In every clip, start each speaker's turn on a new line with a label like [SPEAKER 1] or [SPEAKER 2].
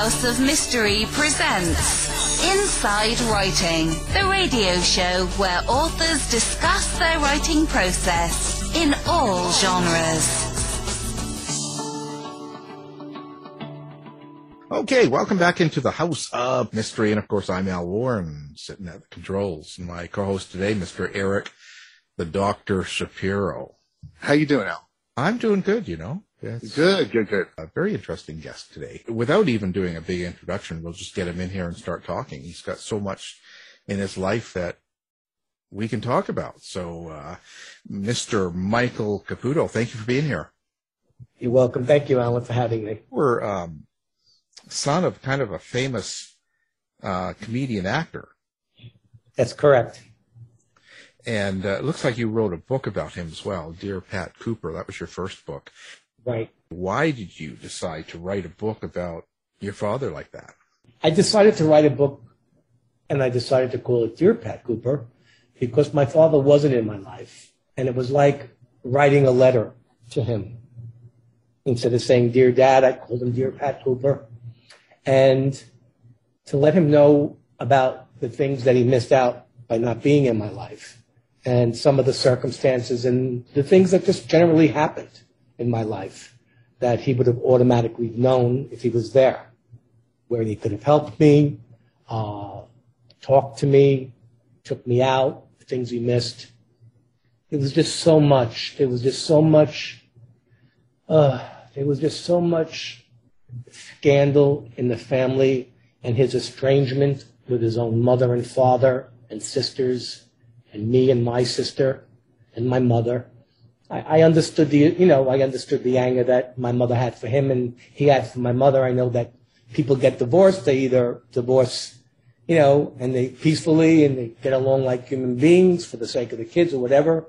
[SPEAKER 1] House of Mystery presents Inside Writing, the radio show where authors discuss their writing process in all genres.
[SPEAKER 2] Okay, welcome back into the House of Mystery. And of course, I'm Al Warren, sitting at the controls. And my co-host today, Mr. Eric, the Dr. Shapiro.
[SPEAKER 3] How you doing, Al?
[SPEAKER 2] I'm doing good, you know. It's
[SPEAKER 3] Good, good, good.
[SPEAKER 2] a very interesting guest today. Without even doing a big introduction, we'll just get him in here and start talking. He's got so much in his life that we can talk about. So, uh, Mr. Michael Caputo, thank you for being here.
[SPEAKER 4] You're welcome. Thank you, Alan, for having me.
[SPEAKER 2] We're, um, son of kind of a famous, uh, comedian actor.
[SPEAKER 4] That's correct.
[SPEAKER 2] And uh, it looks like you wrote a book about him as well, Dear Pat Cooper. That was your first book.
[SPEAKER 4] Right.
[SPEAKER 2] Why did you decide to write a book about your father like that?
[SPEAKER 4] I decided to write a book, and I decided to call it Dear Pat Cooper, because my father wasn't in my life, and it was like writing a letter to him. Instead of saying Dear Dad, I called him Dear Pat Cooper, and to let him know about the things that he missed out by not being in my life, and some of the circumstances and the things that just generally happened in my life that he would have automatically known if he was there, where he could have helped me, uh, talked to me, took me out, the things we missed. It was just so much. There was just so much. Uh, there was just so much scandal in the family and his estrangement with his own mother and father and sisters and me and my sister and my mother. I, I understood the, you know, I understood the anger that my mother had for him and he had for my mother. I know that people get divorced. They either divorce, you know, and they peacefully and they get along like human beings for the sake of the kids or whatever.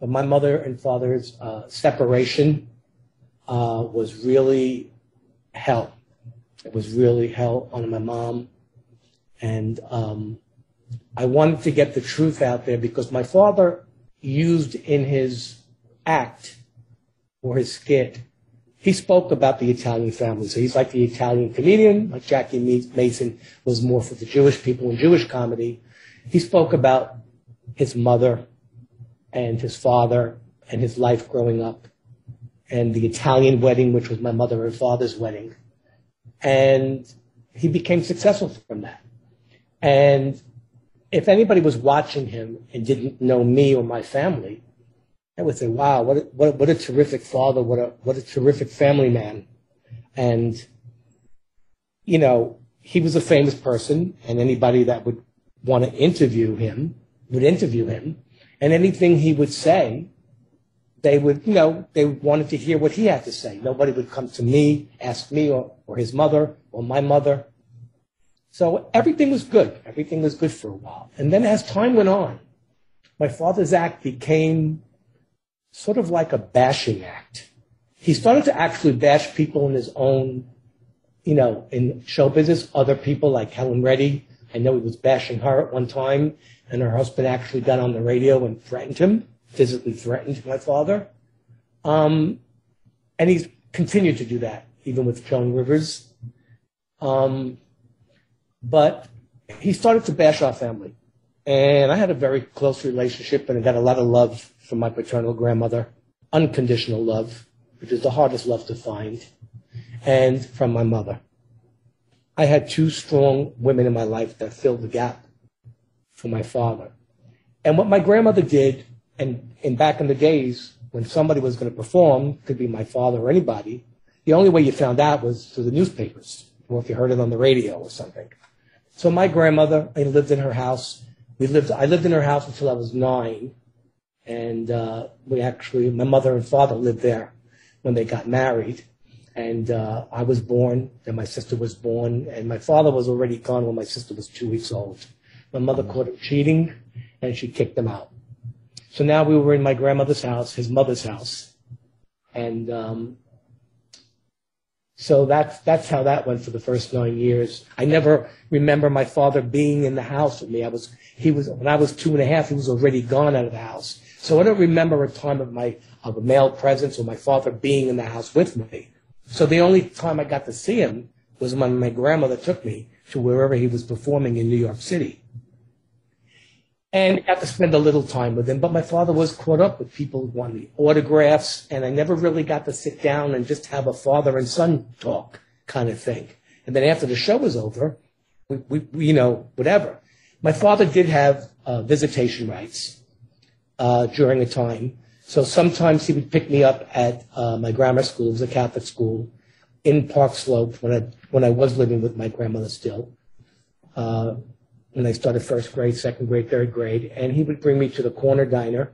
[SPEAKER 4] But my mother and father's uh, separation uh, was really hell. It was really hell on my mom. And um, I wanted to get the truth out there because my father used in his act or his skit, he spoke about the Italian family. So he's like the Italian comedian, like Jackie Mason was more for the Jewish people in Jewish comedy. He spoke about his mother and his father and his life growing up and the Italian wedding, which was my mother and father's wedding. And he became successful from that. And if anybody was watching him and didn't know me or my family, I would say, wow, what a, what a, what a terrific father, what a, what a terrific family man. And, you know, he was a famous person, and anybody that would want to interview him would interview him. And anything he would say, they would, you know, they wanted to hear what he had to say. Nobody would come to me, ask me or, or his mother or my mother. So everything was good. Everything was good for a while. And then as time went on, my father's act became sort of like a bashing act. He started to actually bash people in his own, you know, in show business, other people like Helen Reddy. I know he was bashing her at one time, and her husband actually got on the radio and threatened him, physically threatened my father. Um, and he's continued to do that, even with Joan Rivers. Um, but he started to bash our family. And I had a very close relationship and I got a lot of love from my paternal grandmother, unconditional love, which is the hardest love to find, and from my mother. I had two strong women in my life that filled the gap for my father. And what my grandmother did, and, and back in the days when somebody was going to perform, could be my father or anybody, the only way you found out was through the newspapers or if you heard it on the radio or something. So my grandmother, I lived in her house. We lived, I lived in her house until I was nine. And uh, we actually, my mother and father lived there when they got married. And uh, I was born, then my sister was born, and my father was already gone when my sister was two weeks old. My mother caught him cheating, and she kicked him out. So now we were in my grandmother's house, his mother's house. And um, so that's, that's how that went for the first nine years. I never remember my father being in the house with me. I was, he was, when I was two and a half, he was already gone out of the house. So I don't remember a time of my, of a male presence or my father being in the house with me. So the only time I got to see him was when my grandmother took me to wherever he was performing in New York City. And got to spend a little time with him, but my father was caught up with people who wanted autographs, and I never really got to sit down and just have a father and son talk kind of thing. And then after the show was over, we, we you know, whatever. My father did have uh, visitation rights uh, during a time. So sometimes he would pick me up at uh, my grammar school, it was a Catholic school, in Park Slope when I, when I was living with my grandmother still. When I started first grade, second grade, third grade, and he would bring me to the corner diner.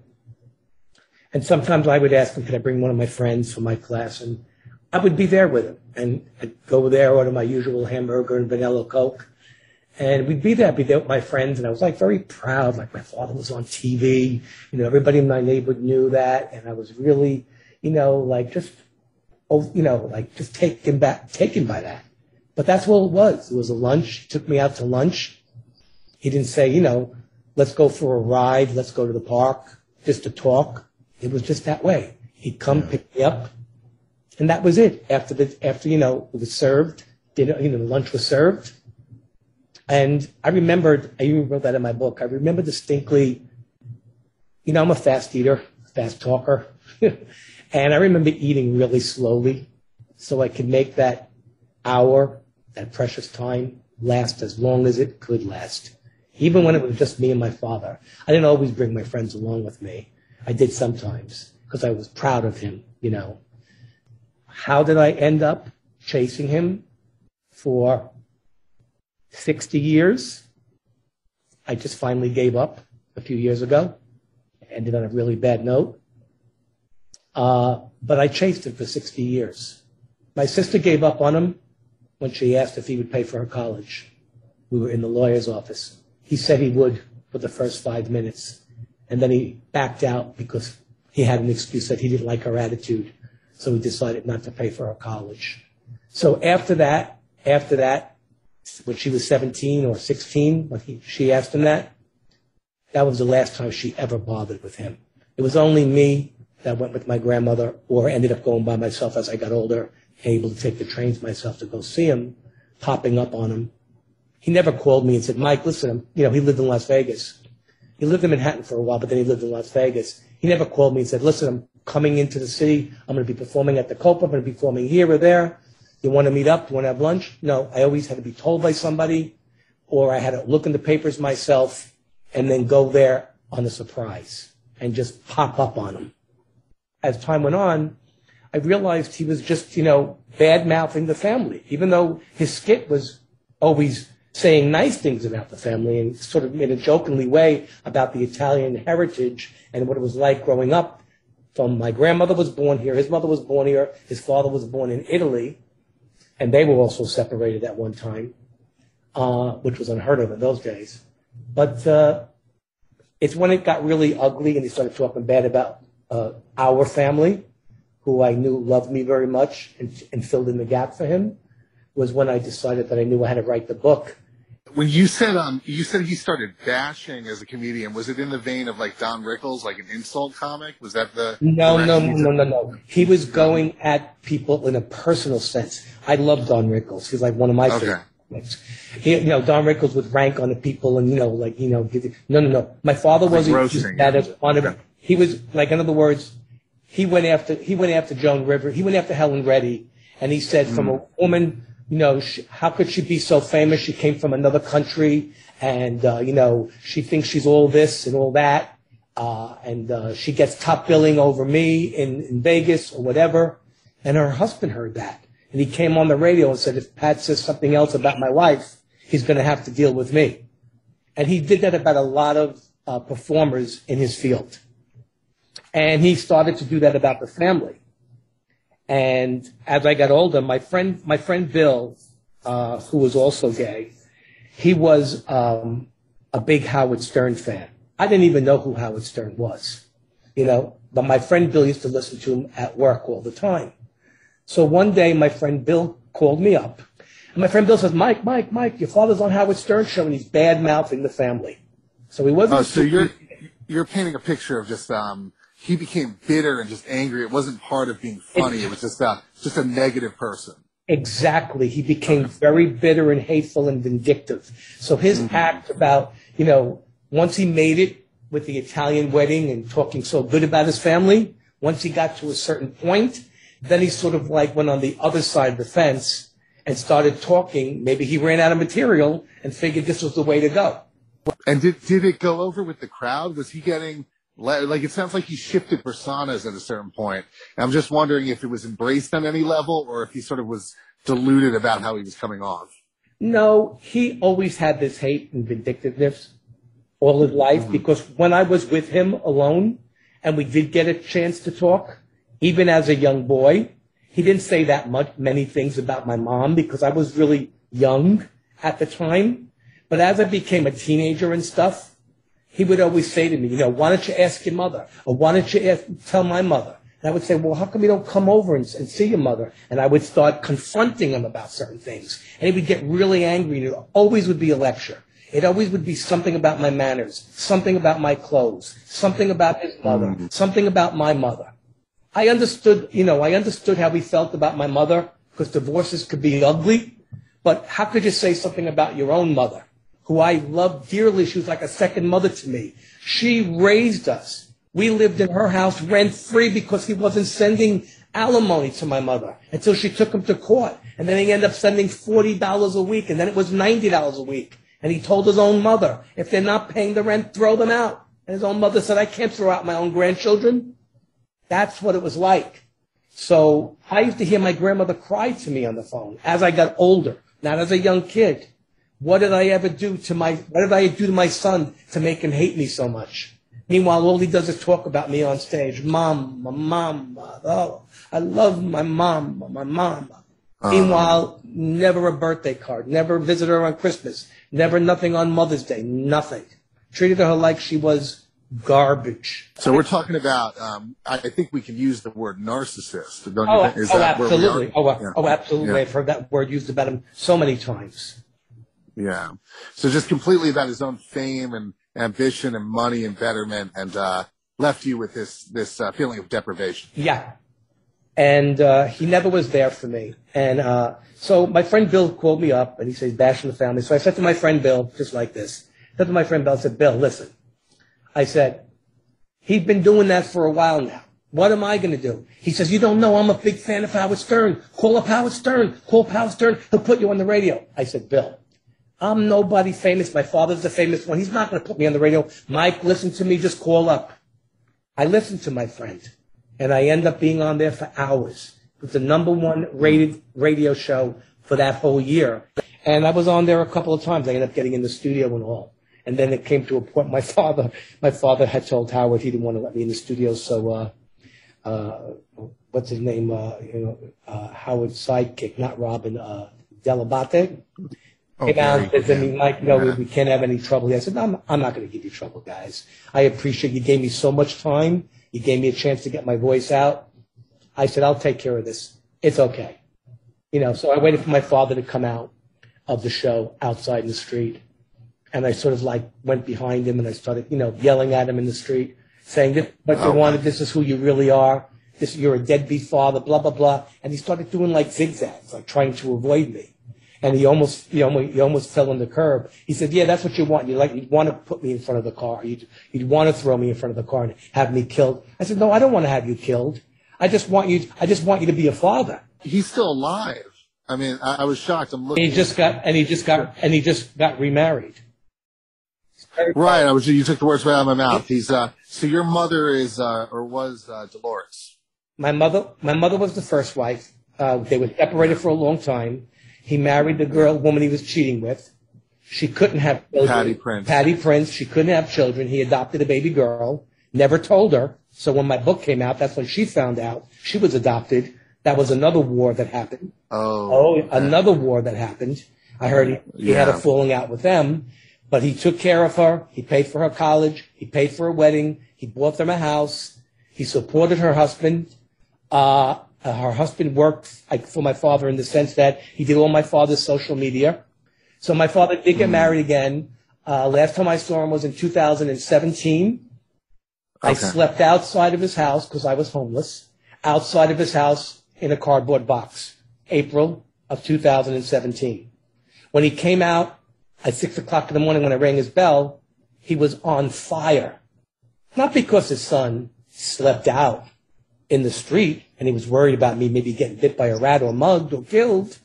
[SPEAKER 4] And sometimes I would ask him, could I bring one of my friends from my class? And I would be there with him. And I'd go there, order my usual hamburger and vanilla Coke. And we'd be there, I'd be there with my friends, and I was like very proud, like my father was on TV, you know, everybody in my neighborhood knew that, and I was really, you know, like just, oh, you know, like just taken back, taken by that. But that's what it was. It was a lunch. He took me out to lunch. He didn't say, you know, let's go for a ride, let's go to the park, just to talk. It was just that way. He'd come
[SPEAKER 2] Yeah.
[SPEAKER 4] pick me up, and that was it. After the, after you know, it was served, dinner, you know, lunch was served. And I remembered, I even wrote that in my book. I remember distinctly, you know, I'm a fast eater, fast talker. and I remember eating really slowly so I could make that hour, that precious time, last as long as it could last. Even when it was just me and my father. I didn't always bring my friends along with me. I did sometimes because I was proud of him, you know. How did I end up chasing him for 60 years? I just finally gave up a few years ago. Ended on a really bad note. Uh, but I chased him for 60 years. My sister gave up on him when she asked if he would pay for her college. We were in the lawyer's office. He said he would for the first five minutes. And then he backed out because he had an excuse that he didn't like her attitude. So he decided not to pay for her college. So after that, after that, when she was 17 or 16, when he, she asked him that, that was the last time she ever bothered with him. It was only me that went with my grandmother or ended up going by myself as I got older, able to take the trains myself to go see him, popping up on him. He never called me and said, Mike, listen, you know, he lived in Las Vegas. He lived in Manhattan for a while, but then he lived in Las Vegas. He never called me and said, listen, I'm coming into the city. I'm going to be performing at the Copa. I'm going to be performing here or there. You want to meet up? You want to have lunch? No, I always had to be told by somebody or I had to look in the papers myself and then go there on a surprise and just pop up on him. As time went on, I realized he was just, you know, bad mouthing the family, even though his skit was always saying nice things about the family and sort of in a jokingly way about the Italian heritage and what it was like growing up. From my grandmother was born here, his mother was born here, his father was born in Italy, and they were also separated at one time, uh, which was unheard of in those days. But uh, it's when it got really ugly and he started talking bad about uh, our family, who I knew loved me very much and, and filled in the gap for him, was when I decided that I knew I had to write the book.
[SPEAKER 3] When you said um, you said he started bashing as a comedian. Was it in the vein of like Don Rickles, like an insult comic? Was that the
[SPEAKER 4] No, no,
[SPEAKER 3] he
[SPEAKER 4] no, no, no. He was going at people in a personal sense. I love Don Rickles. He's like one of my
[SPEAKER 3] Okay.
[SPEAKER 4] favorite. comics. He, you know, Don Rickles would rank on the people and, you know, like, you know, give, no, no, no. My father wasn't using that as one of, he was, like, in other words, he went after, he went after Joan River, he went after Helen Reddy, and he said from a woman, you know, she, how could she be so famous? She came from another country, and, uh, you know, she thinks she's all this and all that uh, and uh, she gets top billing over me in, in Vegas or whatever. And her husband heard that. And he came on the radio and said, if Pat says something else about my wife, he's going to have to deal with me. And he did that about a lot of uh, performers in his field. And he started to do that about the family. And as I got older, my friend, my friend Bill, uh, who was also gay, he was um, a big Howard Stern fan. I didn't even know who Howard Stern was, you know, but my friend Bill used to listen to him at work all the time. So one day, my friend Bill called me up, and my friend Bill says, "Mike, Mike, Mike, your father's on Howard Stern show, and he's bad mouthing the family." So he wasn't.
[SPEAKER 3] Oh, so you're you're painting a picture of just um, he became bitter and just angry. It wasn't part of being funny. It was just a just a negative person.
[SPEAKER 4] Exactly. He became very bitter and hateful and vindictive. So his mm-hmm. act about, you know, once he made it with the Italian wedding and talking so good about his family, once he got to a certain point, then he sort of like went on the other side of the fence and started talking. Maybe he ran out of material and figured this was the way to go.
[SPEAKER 3] And did did it go over with the crowd? Was he getting like it sounds like he shifted personas at a certain point. And I'm just wondering if it was embraced on any level or if he sort of was deluded about how he was coming off.
[SPEAKER 4] No, he always had this hate and vindictiveness all his life mm-hmm. because when I was with him alone and we did get a chance to talk, even as a young boy, he didn't say that much, many things about my mom because I was really young at the time. But as I became a teenager and stuff, he would always say to me, you know, why don't you ask your mother? Or why don't you ask, tell my mother? And I would say, well, how come you don't come over and, and see your mother? And I would start confronting him about certain things. And he would get really angry and it always would be a lecture. It always would be something about my manners, something about my clothes, something about his mother, mm-hmm. something about my mother. I understood, you know, I understood how he felt about my mother because divorces could be ugly. But how could you say something about your own mother, who I loved dearly? She was like a second mother to me. She raised us. We lived in her house rent free because he wasn't sending alimony to my mother until she took him to court. And then he ended up sending $40 a week. And then it was $90 a week. And he told his own mother, if they're not paying the rent, throw them out. And his own mother said, I can't throw out my own grandchildren. That's what it was like. So I used to hear my grandmother cry to me on the phone as I got older, not as a young kid. What did I ever do to my, what did I do to my son to make him hate me so much? Meanwhile, all he does is talk about me on stage. Mom, my mom, oh, I love my mom, my mom. Meanwhile, never a birthday card, never visit her on Christmas, never nothing on Mother's Day, nothing. Treated her like she was garbage.
[SPEAKER 3] So we're talking about. Um, I think we can use the word narcissist. Don't you
[SPEAKER 4] Oh,
[SPEAKER 3] think? Is
[SPEAKER 4] oh
[SPEAKER 3] that where we are?
[SPEAKER 4] absolutely. Oh,
[SPEAKER 3] Yeah.
[SPEAKER 4] oh, absolutely.
[SPEAKER 3] Yeah.
[SPEAKER 4] I've heard that word used about him so many times.
[SPEAKER 3] Yeah. So just completely about his own fame and ambition and money and betterment, and uh, left you with this this uh, feeling of deprivation.
[SPEAKER 4] Yeah. And uh, he never was there for me. And uh, so my friend Bill called me up and he says, bashing the family. So I said to my friend Bill, just like this, I said to my friend Bill, I said, Bill, listen. I said, he's been doing that for a while now. What am I going to do? He says, you don't know I'm a big fan of Howard Stern. Call up Howard Stern. Call Howard Stern. He'll put you on the radio. I said, Bill, I'm nobody famous. My father's the famous one. He's not going to put me on the radio. Mike, listen to me. Just call up. I listened to my friend, and I end up being on there for hours. It's the number one rated radio show for that whole year. And I was on there a couple of times. I ended up getting in the studio and all. And then it came to a point. My father, my father had told Howard he didn't want to let me in the studio, so uh, uh, what's his name? Uh, you know, uh, Howard's sidekick, not Robin uh, Dell'Abate. Came out and said to me, Mike, no, we, we can't have any trouble. I said, no, I'm, I'm not going to give you trouble, guys. I appreciate you gave me so much time. You gave me a chance to get my voice out. I said, I'll take care of this. It's okay. You know, so I waited for my father to come out of the show outside in the street. And I sort of like went behind him and I started, you know, yelling at him in the street, saying, this, what you oh. wanted, this is who you really are. This, you're a deadbeat father, blah, blah, blah. And he started doing like zigzags, like trying to avoid me. And he almost, he almost, he almost fell on the curb. He said, yeah, that's what you want. You like, you'd want to put me in front of the car. You'd, you'd want to throw me in front of the car and have me killed. I said, no, I don't want to have you killed. I just want you, I just want you to be a father.
[SPEAKER 3] He's still alive. I mean, I, I was shocked. I'm
[SPEAKER 4] And
[SPEAKER 3] looking.
[SPEAKER 4] he just got, and he just got, and he just got remarried.
[SPEAKER 3] right. I was. You took the words right out of my mouth. He's. Uh, so your mother is uh, or was uh, Dolores.
[SPEAKER 4] My mother, my mother was the first wife. Uh, they were separated for a long time. He married the girl, woman he was cheating with. She couldn't have children.
[SPEAKER 3] Patty Prince.
[SPEAKER 4] Patty Prince. She couldn't have children. He adopted a baby girl. Never told her. So when my book came out, that's when she found out she was adopted. That was another war that happened.
[SPEAKER 3] Oh.
[SPEAKER 4] Oh, another war that happened. I heard he, he had a falling out with them, but he took care of her. He paid for her college. He paid for her wedding. He bought them a house. He supported her husband. Uh, uh, her husband worked like for my father in the sense that he did all my father's social media. So my father did get married again. Uh, last time I saw him was in 2017. I slept outside of his house because I was homeless. Outside of his house in a cardboard box. April of 2017. When he came out at six o'clock in the morning when I rang his bell, he was on fire. Not because his son slept out in the street and he was worried about me maybe getting bit by a rat or mugged or killed,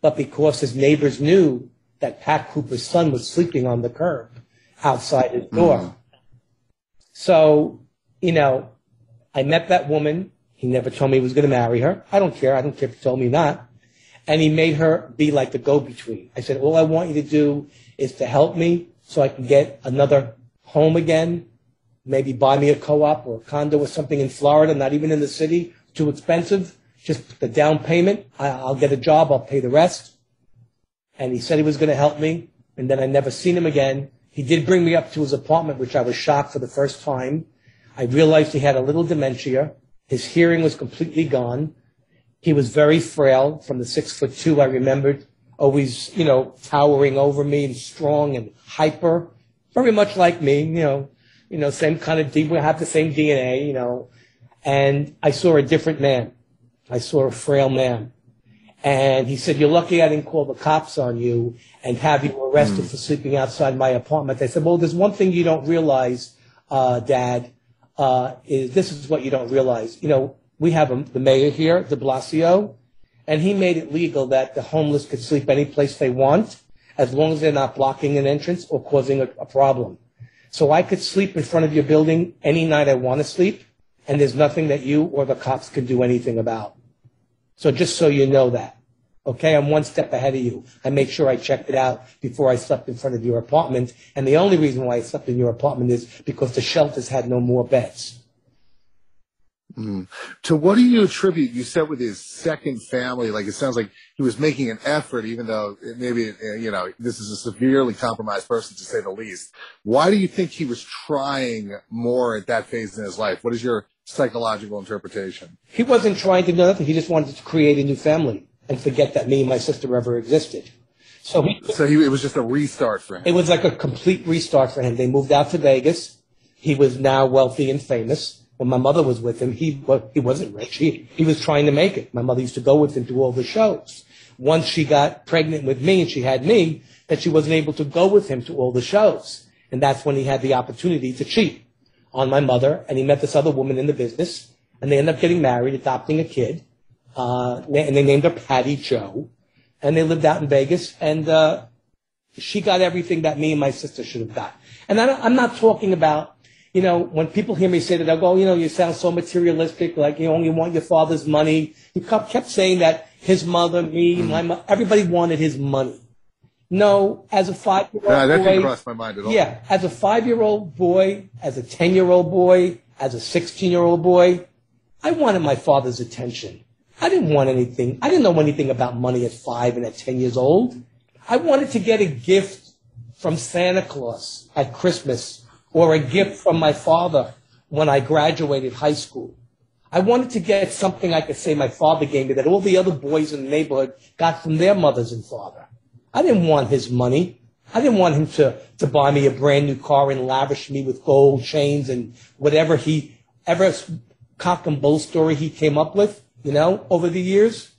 [SPEAKER 4] but because his neighbors knew that Pat Cooper's son was sleeping on the curb outside his door. Mm. So, you know, I met that woman. He never told me he was going to marry her. I don't care. I don't care if he told me not. And he made her be like the go-between. I said, all I want you to do is to help me so I can get another home again, maybe buy me a co-op or a condo or something in Florida, not even in the city, too expensive. Just the down payment. I, will get a job. I'll pay the rest. And he said he was going to help me. And then I never seen him again. He did bring me up to his apartment, which I was shocked for the first time. I realized he had a little dementia. His hearing was completely gone. He was very frail from the six foot two I remembered, always, you know, towering over me and strong and hyper, very much like me, you know, you know, same kind of, we have the same DNA, you know, and I saw a different man. I saw a frail man. And he said, you're lucky I didn't call the cops on you and have you arrested mm. for sleeping outside my apartment. I said, well, there's one thing you don't realize, uh, Dad, uh, is this is what you don't realize. You know, we have a, the mayor here, de Blasio, and he made it legal that the homeless could sleep any place they want as long as they're not blocking an entrance or causing a, a problem. So I could sleep in front of your building any night I want to sleep, and there's nothing that you or the cops can do anything about. So just so you know that. Okay, I'm one step ahead of you. I made sure I checked it out before I slept in front of your apartment. And the only reason why I slept in your apartment is because the shelters had no more beds.
[SPEAKER 3] Mm. To what do you attribute? You said with his second family, like it sounds like he was making an effort, even though it, maybe you know this is a severely compromised person to say the least. Why do you think he was trying more at that phase in his life? What is your psychological interpretation?
[SPEAKER 4] He wasn't trying to do nothing. He just wanted to create a new family and forget that me and my sister ever existed.
[SPEAKER 3] So he, so he, it was just a restart for him.
[SPEAKER 4] It was like a complete restart for him. They moved out to Vegas. He was now wealthy and famous. When my mother was with him, he well, he wasn't rich. He he was trying to make it. My mother used to go with him to all the shows. Once she got pregnant with me and she had me, that she wasn't able to go with him to all the shows, and that's when he had the opportunity to cheat on my mother. And he met this other woman in the business, and they ended up getting married, adopting a kid, uh, and they named her Patty Joe, and they lived out in Vegas, and uh, she got everything that me and my sister should have got. And I, I'm not talking about you know, when people hear me say that, they'll go, oh, you know, you sound so materialistic, like you only want your father's money. He kept saying that his mother, me, my everybody wanted his money. No, as a five-year-old
[SPEAKER 3] yeah, that boy, didn't cross my mind at all.
[SPEAKER 4] Yeah, as a five-year-old boy, as a ten-year-old boy, as a sixteen-year-old boy, I wanted my father's attention. I didn't want anything. I didn't know anything about money at five and at ten years old. I wanted to get a gift from Santa Claus at Christmas or a gift from my father when I graduated high school. I wanted to get something I could say my father gave me that all the other boys in the neighborhood got from their mothers and father. I didn't want his money. I didn't want him to, to buy me a brand new car and lavish me with gold chains and whatever he ever cock and bull story he came up with, you know, over the years.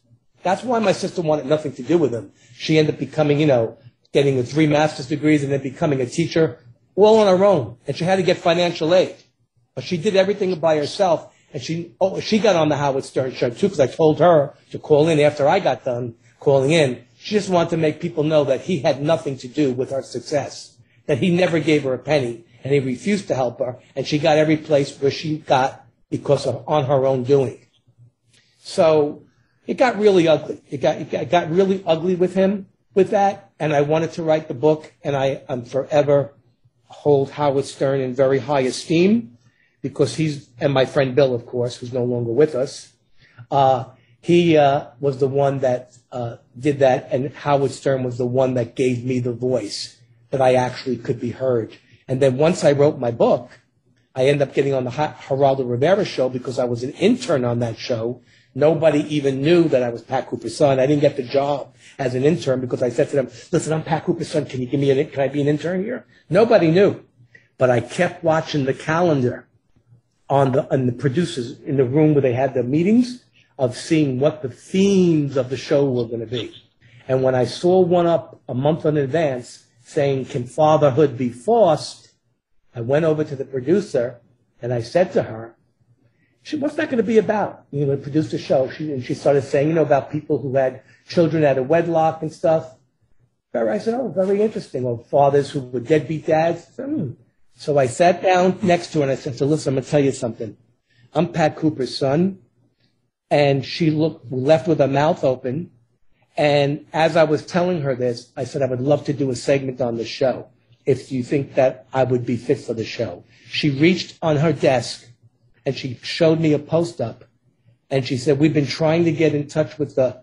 [SPEAKER 4] That's why my sister wanted nothing to do with him. She ended up becoming, you know, getting three master's degrees and then becoming a teacher all on her own, and she had to get financial aid. But she did everything by herself, and she oh, she got on the Howard Stern show too because I told her to call in after I got done calling in. She just wanted to make people know that he had nothing to do with her success, that he never gave her a penny, and he refused to help her, and she got every place where she got because of on her own doing. So it got really ugly. It got, it got, it got really ugly with him with that, and I wanted to write the book, and I am forever hold Howard Stern in very high esteem because he's, and my friend Bill, of course, who's no longer with us, uh, he uh, was the one that uh, did that, and Howard Stern was the one that gave me the voice that I actually could be heard. And then once I wrote my book, I ended up getting on the Geraldo Rivera show because I was an intern on that show. Nobody even knew that I was Pat Cooper's son. I didn't get the job as an intern because I said to them, listen, I'm Pat Cooper's son. Can you give me an, can I be an intern here? Nobody knew. But I kept watching the calendar on the, on the producers in the room where they had the meetings of seeing what the themes of the show were going to be. And when I saw one up a month in advance saying, Can fatherhood be forced? I went over to the producer and I said to her, What's that going to be about? You know, produced a show. She, and she started saying, You know, about people who had children out of wedlock and stuff. I said, Oh, very interesting. Or fathers who were deadbeat dads. Hmm. So I sat down next to her and I said, So listen, I'm going to tell you something. I'm Pat Cooper's son. And she looked, left with her mouth open and as I was telling her this, I said, I would love to do a segment on the show if you think that I would be fit for the show. She reached on her desk and she showed me a post up and she said, We've been trying to get in touch with the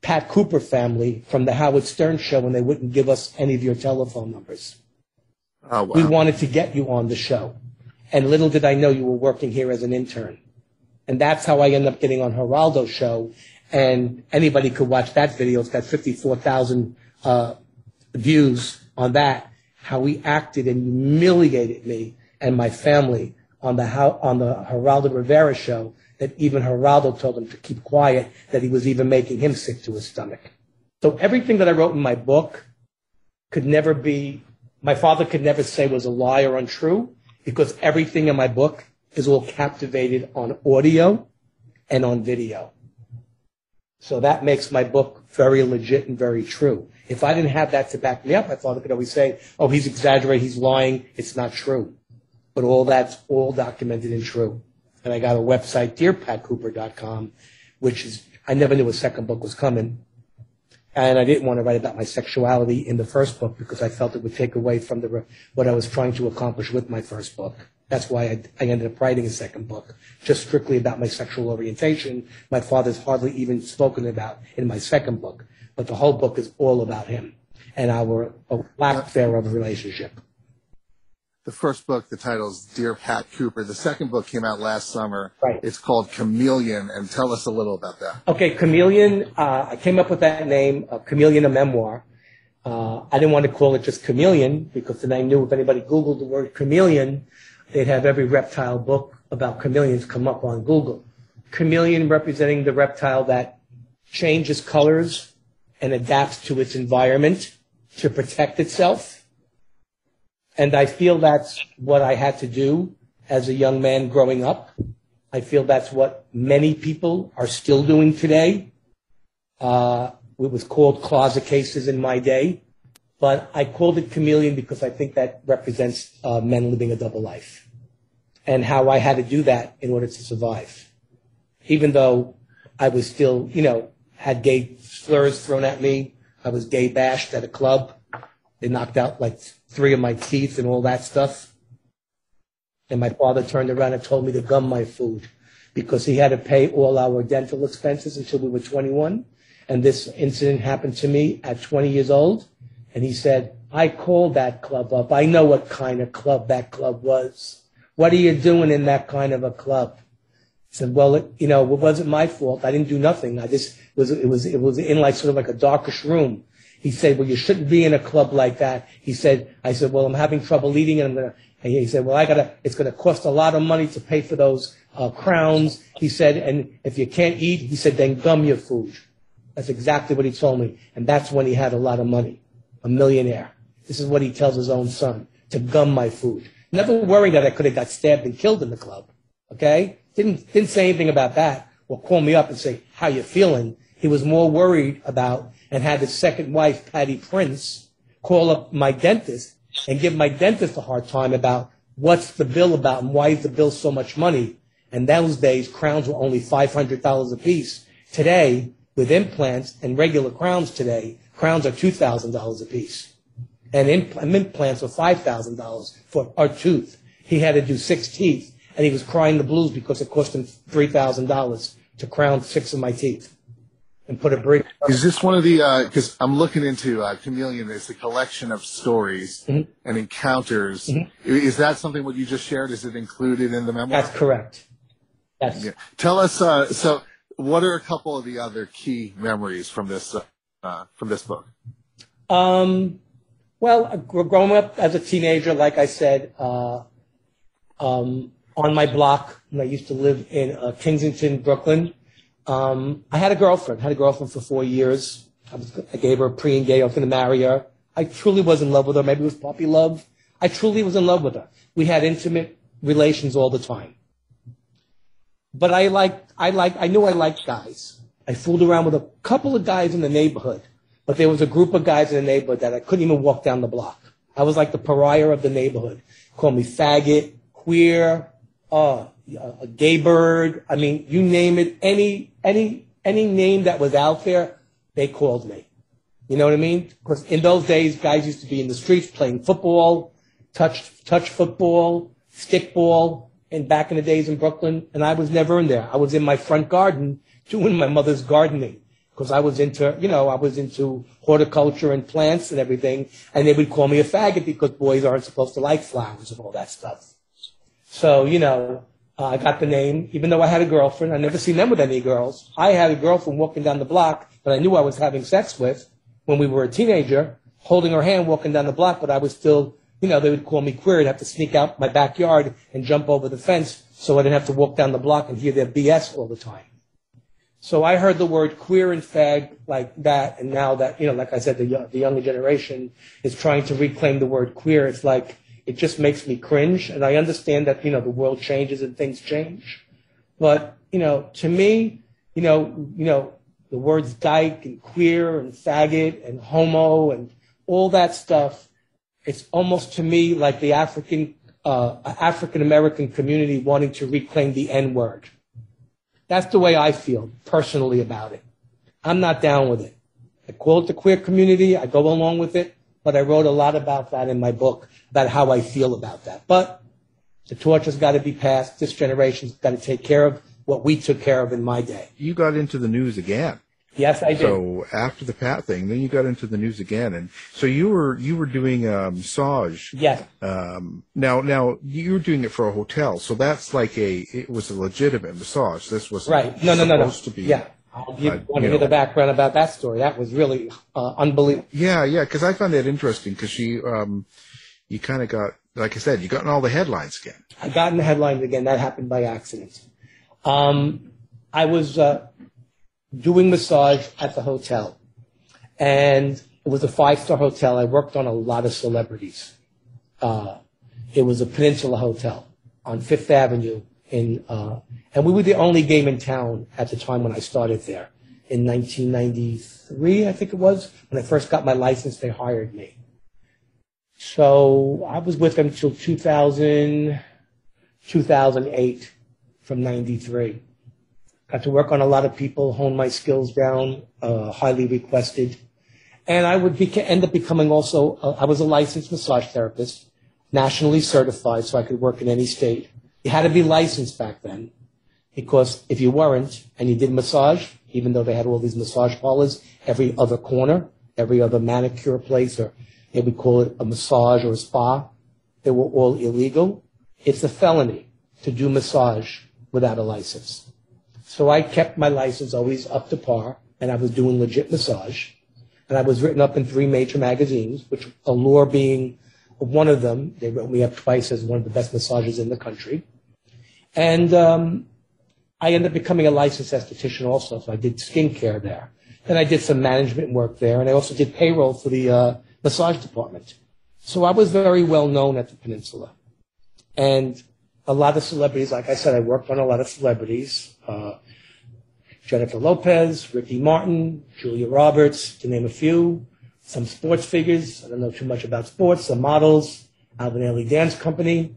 [SPEAKER 4] Pat Cooper family from the Howard Stern show and they wouldn't give us any of your telephone numbers. Oh, wow. We wanted to get you on the show. And little did I know you were working here as an intern. And that's how I ended up getting on Geraldo's show and anybody could watch that video. It's got 54,000 uh, views on that. How he acted and humiliated me and my family on the how, on the Geraldo Rivera show. That even Geraldo told him to keep quiet. That he was even making him sick to his stomach. So everything that I wrote in my book could never be. My father could never say was a lie or untrue because everything in my book is all captivated on audio and on video. So that makes my book very legit and very true. If I didn't have that to back me up, my father could always say, oh, he's exaggerating, he's lying, it's not true. But all that's all documented and true. And I got a website, dearpatcooper.com, which is, I never knew a second book was coming. And I didn't want to write about my sexuality in the first book because I felt it would take away from the, what I was trying to accomplish with my first book. That's why I, I, ended up writing a second book, just strictly about my sexual orientation. My father's hardly even spoken about in my second book, but the whole book is all about him and our lack thereof relationship.
[SPEAKER 3] The first book, the title is Dear Pat Cooper. The second book came out last summer.
[SPEAKER 4] Right.
[SPEAKER 3] It's called Chameleon, and tell us a little about that.
[SPEAKER 4] Okay, Chameleon. Uh, I came up with that name, uh, Chameleon, a memoir. Uh, I didn't want to call it just Chameleon because then I knew if anybody Googled the word chameleon, they'd have every reptile book about chameleons come up on Google. Chameleon representing the reptile that changes colors and adapts to its environment to protect itself. And I feel that's what I had to do as a young man growing up. I feel that's what many people are still doing today. Uh, it was called closet cases in my day. But I called it chameleon because I think that represents uh, men living a double life and how I had to do that in order to survive. Even though I was still, you know, had gay slurs thrown at me. I was gay bashed at a club. They knocked out like three of my teeth and all that stuff. And my father turned around and told me to gum my food because he had to pay all our dental expenses until we were 21. And this incident happened to me at 20 years old. And he said, I called that club up. I know what kind of club that club was. What are you doing in that kind of a club? He said, well, it, you know, it wasn't my fault. I didn't do nothing. I just it was, it was, it was in like sort of like a darkish room. He said, well, you shouldn't be in a club like that. He said, I said, well, I'm having trouble eating and I'm going to, he said, well, I gotta, it's going to cost a lot of money to pay for those uh, crowns. He said, and if you can't eat, he said, then gum your food. That's exactly what he told me. And that's when he had a lot of money a millionaire. This is what he tells his own son, to gum my food. Never worrying that I could have got stabbed and killed in the club. Okay? Didn't, didn't say anything about that or call me up and say, how you feeling? He was more worried about and had his second wife, Patty Prince, call up my dentist and give my dentist a hard time about what's the bill about and why is the bill so much money. And those days, crowns were only $500 a piece. Today, with implants and regular crowns today, Crowns are $2,000 a piece. And implants are $5,000 for a tooth. He had to do six teeth, and he was crying the blues because it cost him $3,000 to crown six of my teeth and put a bridge.
[SPEAKER 3] Is this one of the, because uh, I'm looking into uh, Chameleon, it's a collection of stories mm-hmm. and encounters. Mm-hmm. Is that something what you just shared? Is it included in the memoir?
[SPEAKER 4] That's correct. Yes.
[SPEAKER 3] Yeah. Tell us, uh, so what are a couple of the other key memories from this uh, from this book?
[SPEAKER 4] Um, well, growing up as a teenager, like I said, uh, um, on my block, I used to live in uh, Kensington, Brooklyn, um, I had a girlfriend. I had a girlfriend for four years. I, was, I gave her a pre and gay. I was going to marry her. I truly was in love with her. Maybe it was puppy love. I truly was in love with her. We had intimate relations all the time. But I liked, I liked, I knew I liked guys. I fooled around with a couple of guys in the neighborhood, but there was a group of guys in the neighborhood that I couldn't even walk down the block. I was like the pariah of the neighborhood. Call me faggot, queer, uh, a gay bird. I mean, you name it. Any, any, any name that was out there, they called me. You know what I mean? Because in those days, guys used to be in the streets playing football, touch, touch football, stickball, and back in the days in Brooklyn, and I was never in there. I was in my front garden doing my mother's gardening because I was into, you know, I was into horticulture and plants and everything, and they would call me a faggot because boys aren't supposed to like flowers and all that stuff. So, you know, uh, I got the name, even though I had a girlfriend. I never seen them with any girls. I had a girlfriend walking down the block that I knew I was having sex with when we were a teenager, holding her hand walking down the block, but I was still, you know, they would call me queer. I'd have to sneak out my backyard and jump over the fence so I didn't have to walk down the block and hear their BS all the time. So I heard the word queer and fag like that, and now that, you know, like I said, the, the younger generation is trying to reclaim the word queer. It's like, it just makes me cringe, and I understand that, you know, the world changes and things change. But, you know, to me, you know, you know, the words dyke and queer and faggot and homo and all that stuff, it's almost to me like the African, uh, African American community wanting to reclaim the N word. That's the way I feel personally about it. I'm not down with it. I it the queer community. I go along with it, but I wrote a lot about that in my book about how I feel about that. But the torch has got to be passed. This generation's got to take care of what we took care of in my day.
[SPEAKER 2] You got into the news again.
[SPEAKER 4] Yes, I did.
[SPEAKER 2] So after the Pat thing, then you got into the news again, and so you were you were doing a massage.
[SPEAKER 4] Yes.
[SPEAKER 2] Um, now now you were doing it for a hotel, so that's like a it was a legitimate massage. This was
[SPEAKER 4] Right. No, no, no, no.
[SPEAKER 2] supposed to be.
[SPEAKER 4] Yeah. I'll give,
[SPEAKER 2] uh,
[SPEAKER 4] want to hear the background about that story. That was really uh, unbelievable.
[SPEAKER 2] Yeah, yeah, because I found that interesting because she, um, you kind of got, like I said, you got in all the headlines again.
[SPEAKER 4] I got in the headlines again. That happened by accident. Um, I was uh, doing massage at the hotel, and it was a five-star hotel. I worked on a lot of celebrities. Uh, it was a Peninsula Hotel on Fifth Avenue in, uh, and we were the only game in town at the time when I started there. In 1993, I think it was, when I first got my license, they hired me. So I was with them till 2000, 2008 from 93. Got to work on a lot of people, hone my skills down, uh, highly requested. And I would beca- end up becoming also, uh, I was a licensed massage therapist, nationally certified, so I could work in any state. You had to be licensed back then, because if you weren't and you did massage, even though they had all these massage parlors, every other corner, every other manicure place, or they would call it a massage or a spa, they were all illegal. It's a felony to do massage without a license. So I kept my license always up to par, and I was doing legit massage. And I was written up in three major magazines, which Allure being one of them. They wrote me up twice as one of the best massagers in the country. And um, I ended up becoming a licensed esthetician also, so I did skincare there. Then I did some management work there, and I also did payroll for the uh, massage department. So I was very well known at the Peninsula. And a lot of celebrities, like I said, I worked on a lot of celebrities. Uh, Jennifer Lopez, Ricky Martin, Julia Roberts, to name a few. Some sports figures. I don't know too much about sports. Some models. Ailey Dance Company.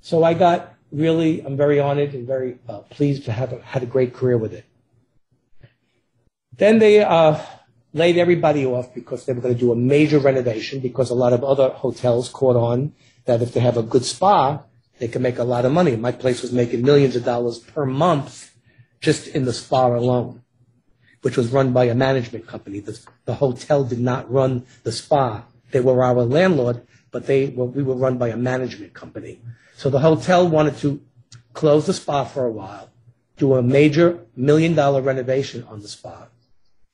[SPEAKER 4] So I got really, I'm very honored and very uh, pleased to have had a great career with it. Then they uh, laid everybody off because they were going to do a major renovation because a lot of other hotels caught on that if they have a good spa, they can make a lot of money. My place was making millions of dollars per month just in the spa alone, which was run by a management company. The, the hotel did not run the spa. They were our landlord, but they were, we were run by a management company. So the hotel wanted to close the spa for a while, do a major million dollar renovation on the spa,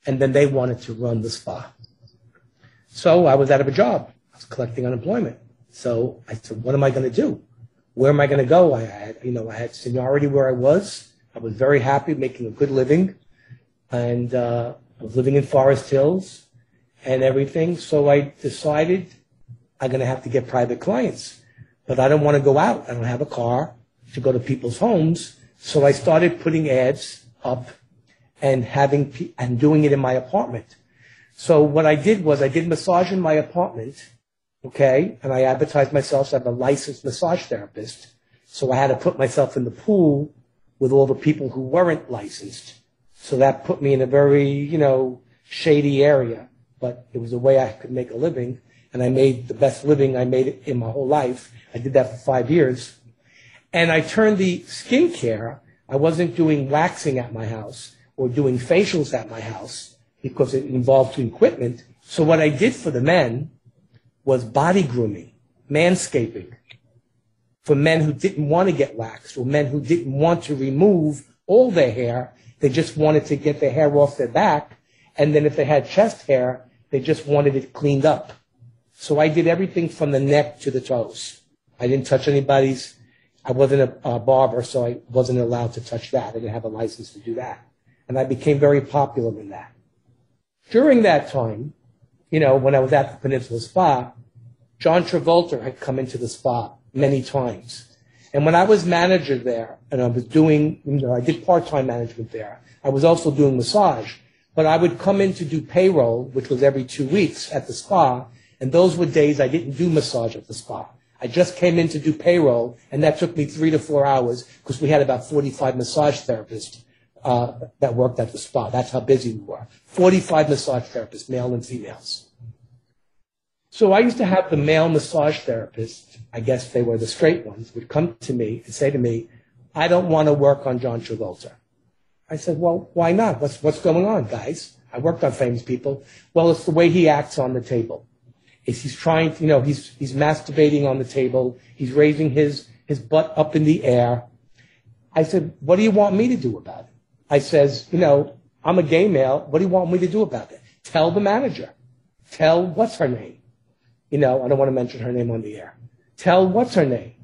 [SPEAKER 4] and then they wanted to run the spa. So I was out of a job. I was collecting unemployment. So I said, what am I going to do? Where am I going to go? I had, you know, I had seniority where I was. I was very happy making a good living. And uh, I was living in Forest Hills and everything. So I decided I'm going to have to get private clients, but I don't want to go out. I don't have a car to go to people's homes. So I started putting ads up and having and doing it in my apartment. So what I did was I did massage in my apartment, okay, and I advertised myself as a licensed massage therapist. So I had to put myself in the pool with all the people who weren't licensed. So that put me in a very, you know, shady area, but it was a way I could make a living, and I made the best living I made in my whole life. I did that for five years. And I turned the skincare, I wasn't doing waxing at my house or doing facials at my house because it involved equipment. So what I did for the men was body grooming, manscaping for men who didn't want to get waxed or men who didn't want to remove all their hair. They just wanted to get their hair off their back. And then if they had chest hair, they just wanted it cleaned up. So I did everything from the neck to the toes. I didn't touch anybody's. I wasn't a, a barber, so I wasn't allowed to touch that. I didn't have a license to do that. And I became very popular in that. During that time, you know, when I was at the Peninsula Spa, John Travolta had come into the spa many times. And when I was manager there, and I was doing, you know, I did part-time management there, I was also doing massage, but I would come in to do payroll, which was every two weeks at the spa, and those were days I didn't do massage at the spa. I just came in to do payroll, and that took me three to four hours because we had about 45 massage therapists uh, that worked at the spa. That's how busy we were. 45 massage therapists, male and females. So I used to have the male massage therapists, I guess they were the straight ones, would come to me and say to me, I don't want to work on John Travolta. I said, well, why not? What's, what's going on, guys? I worked on famous people. Well, it's the way he acts on the table. Is he's trying, to, you know, he's, he's masturbating on the table. He's raising his, his butt up in the air. I said, what do you want me to do about it? I says, you know, I'm a gay male. What do you want me to do about it? Tell the manager. Tell what's her name. You know, I don't want to mention her name on the air. Tell what's her name.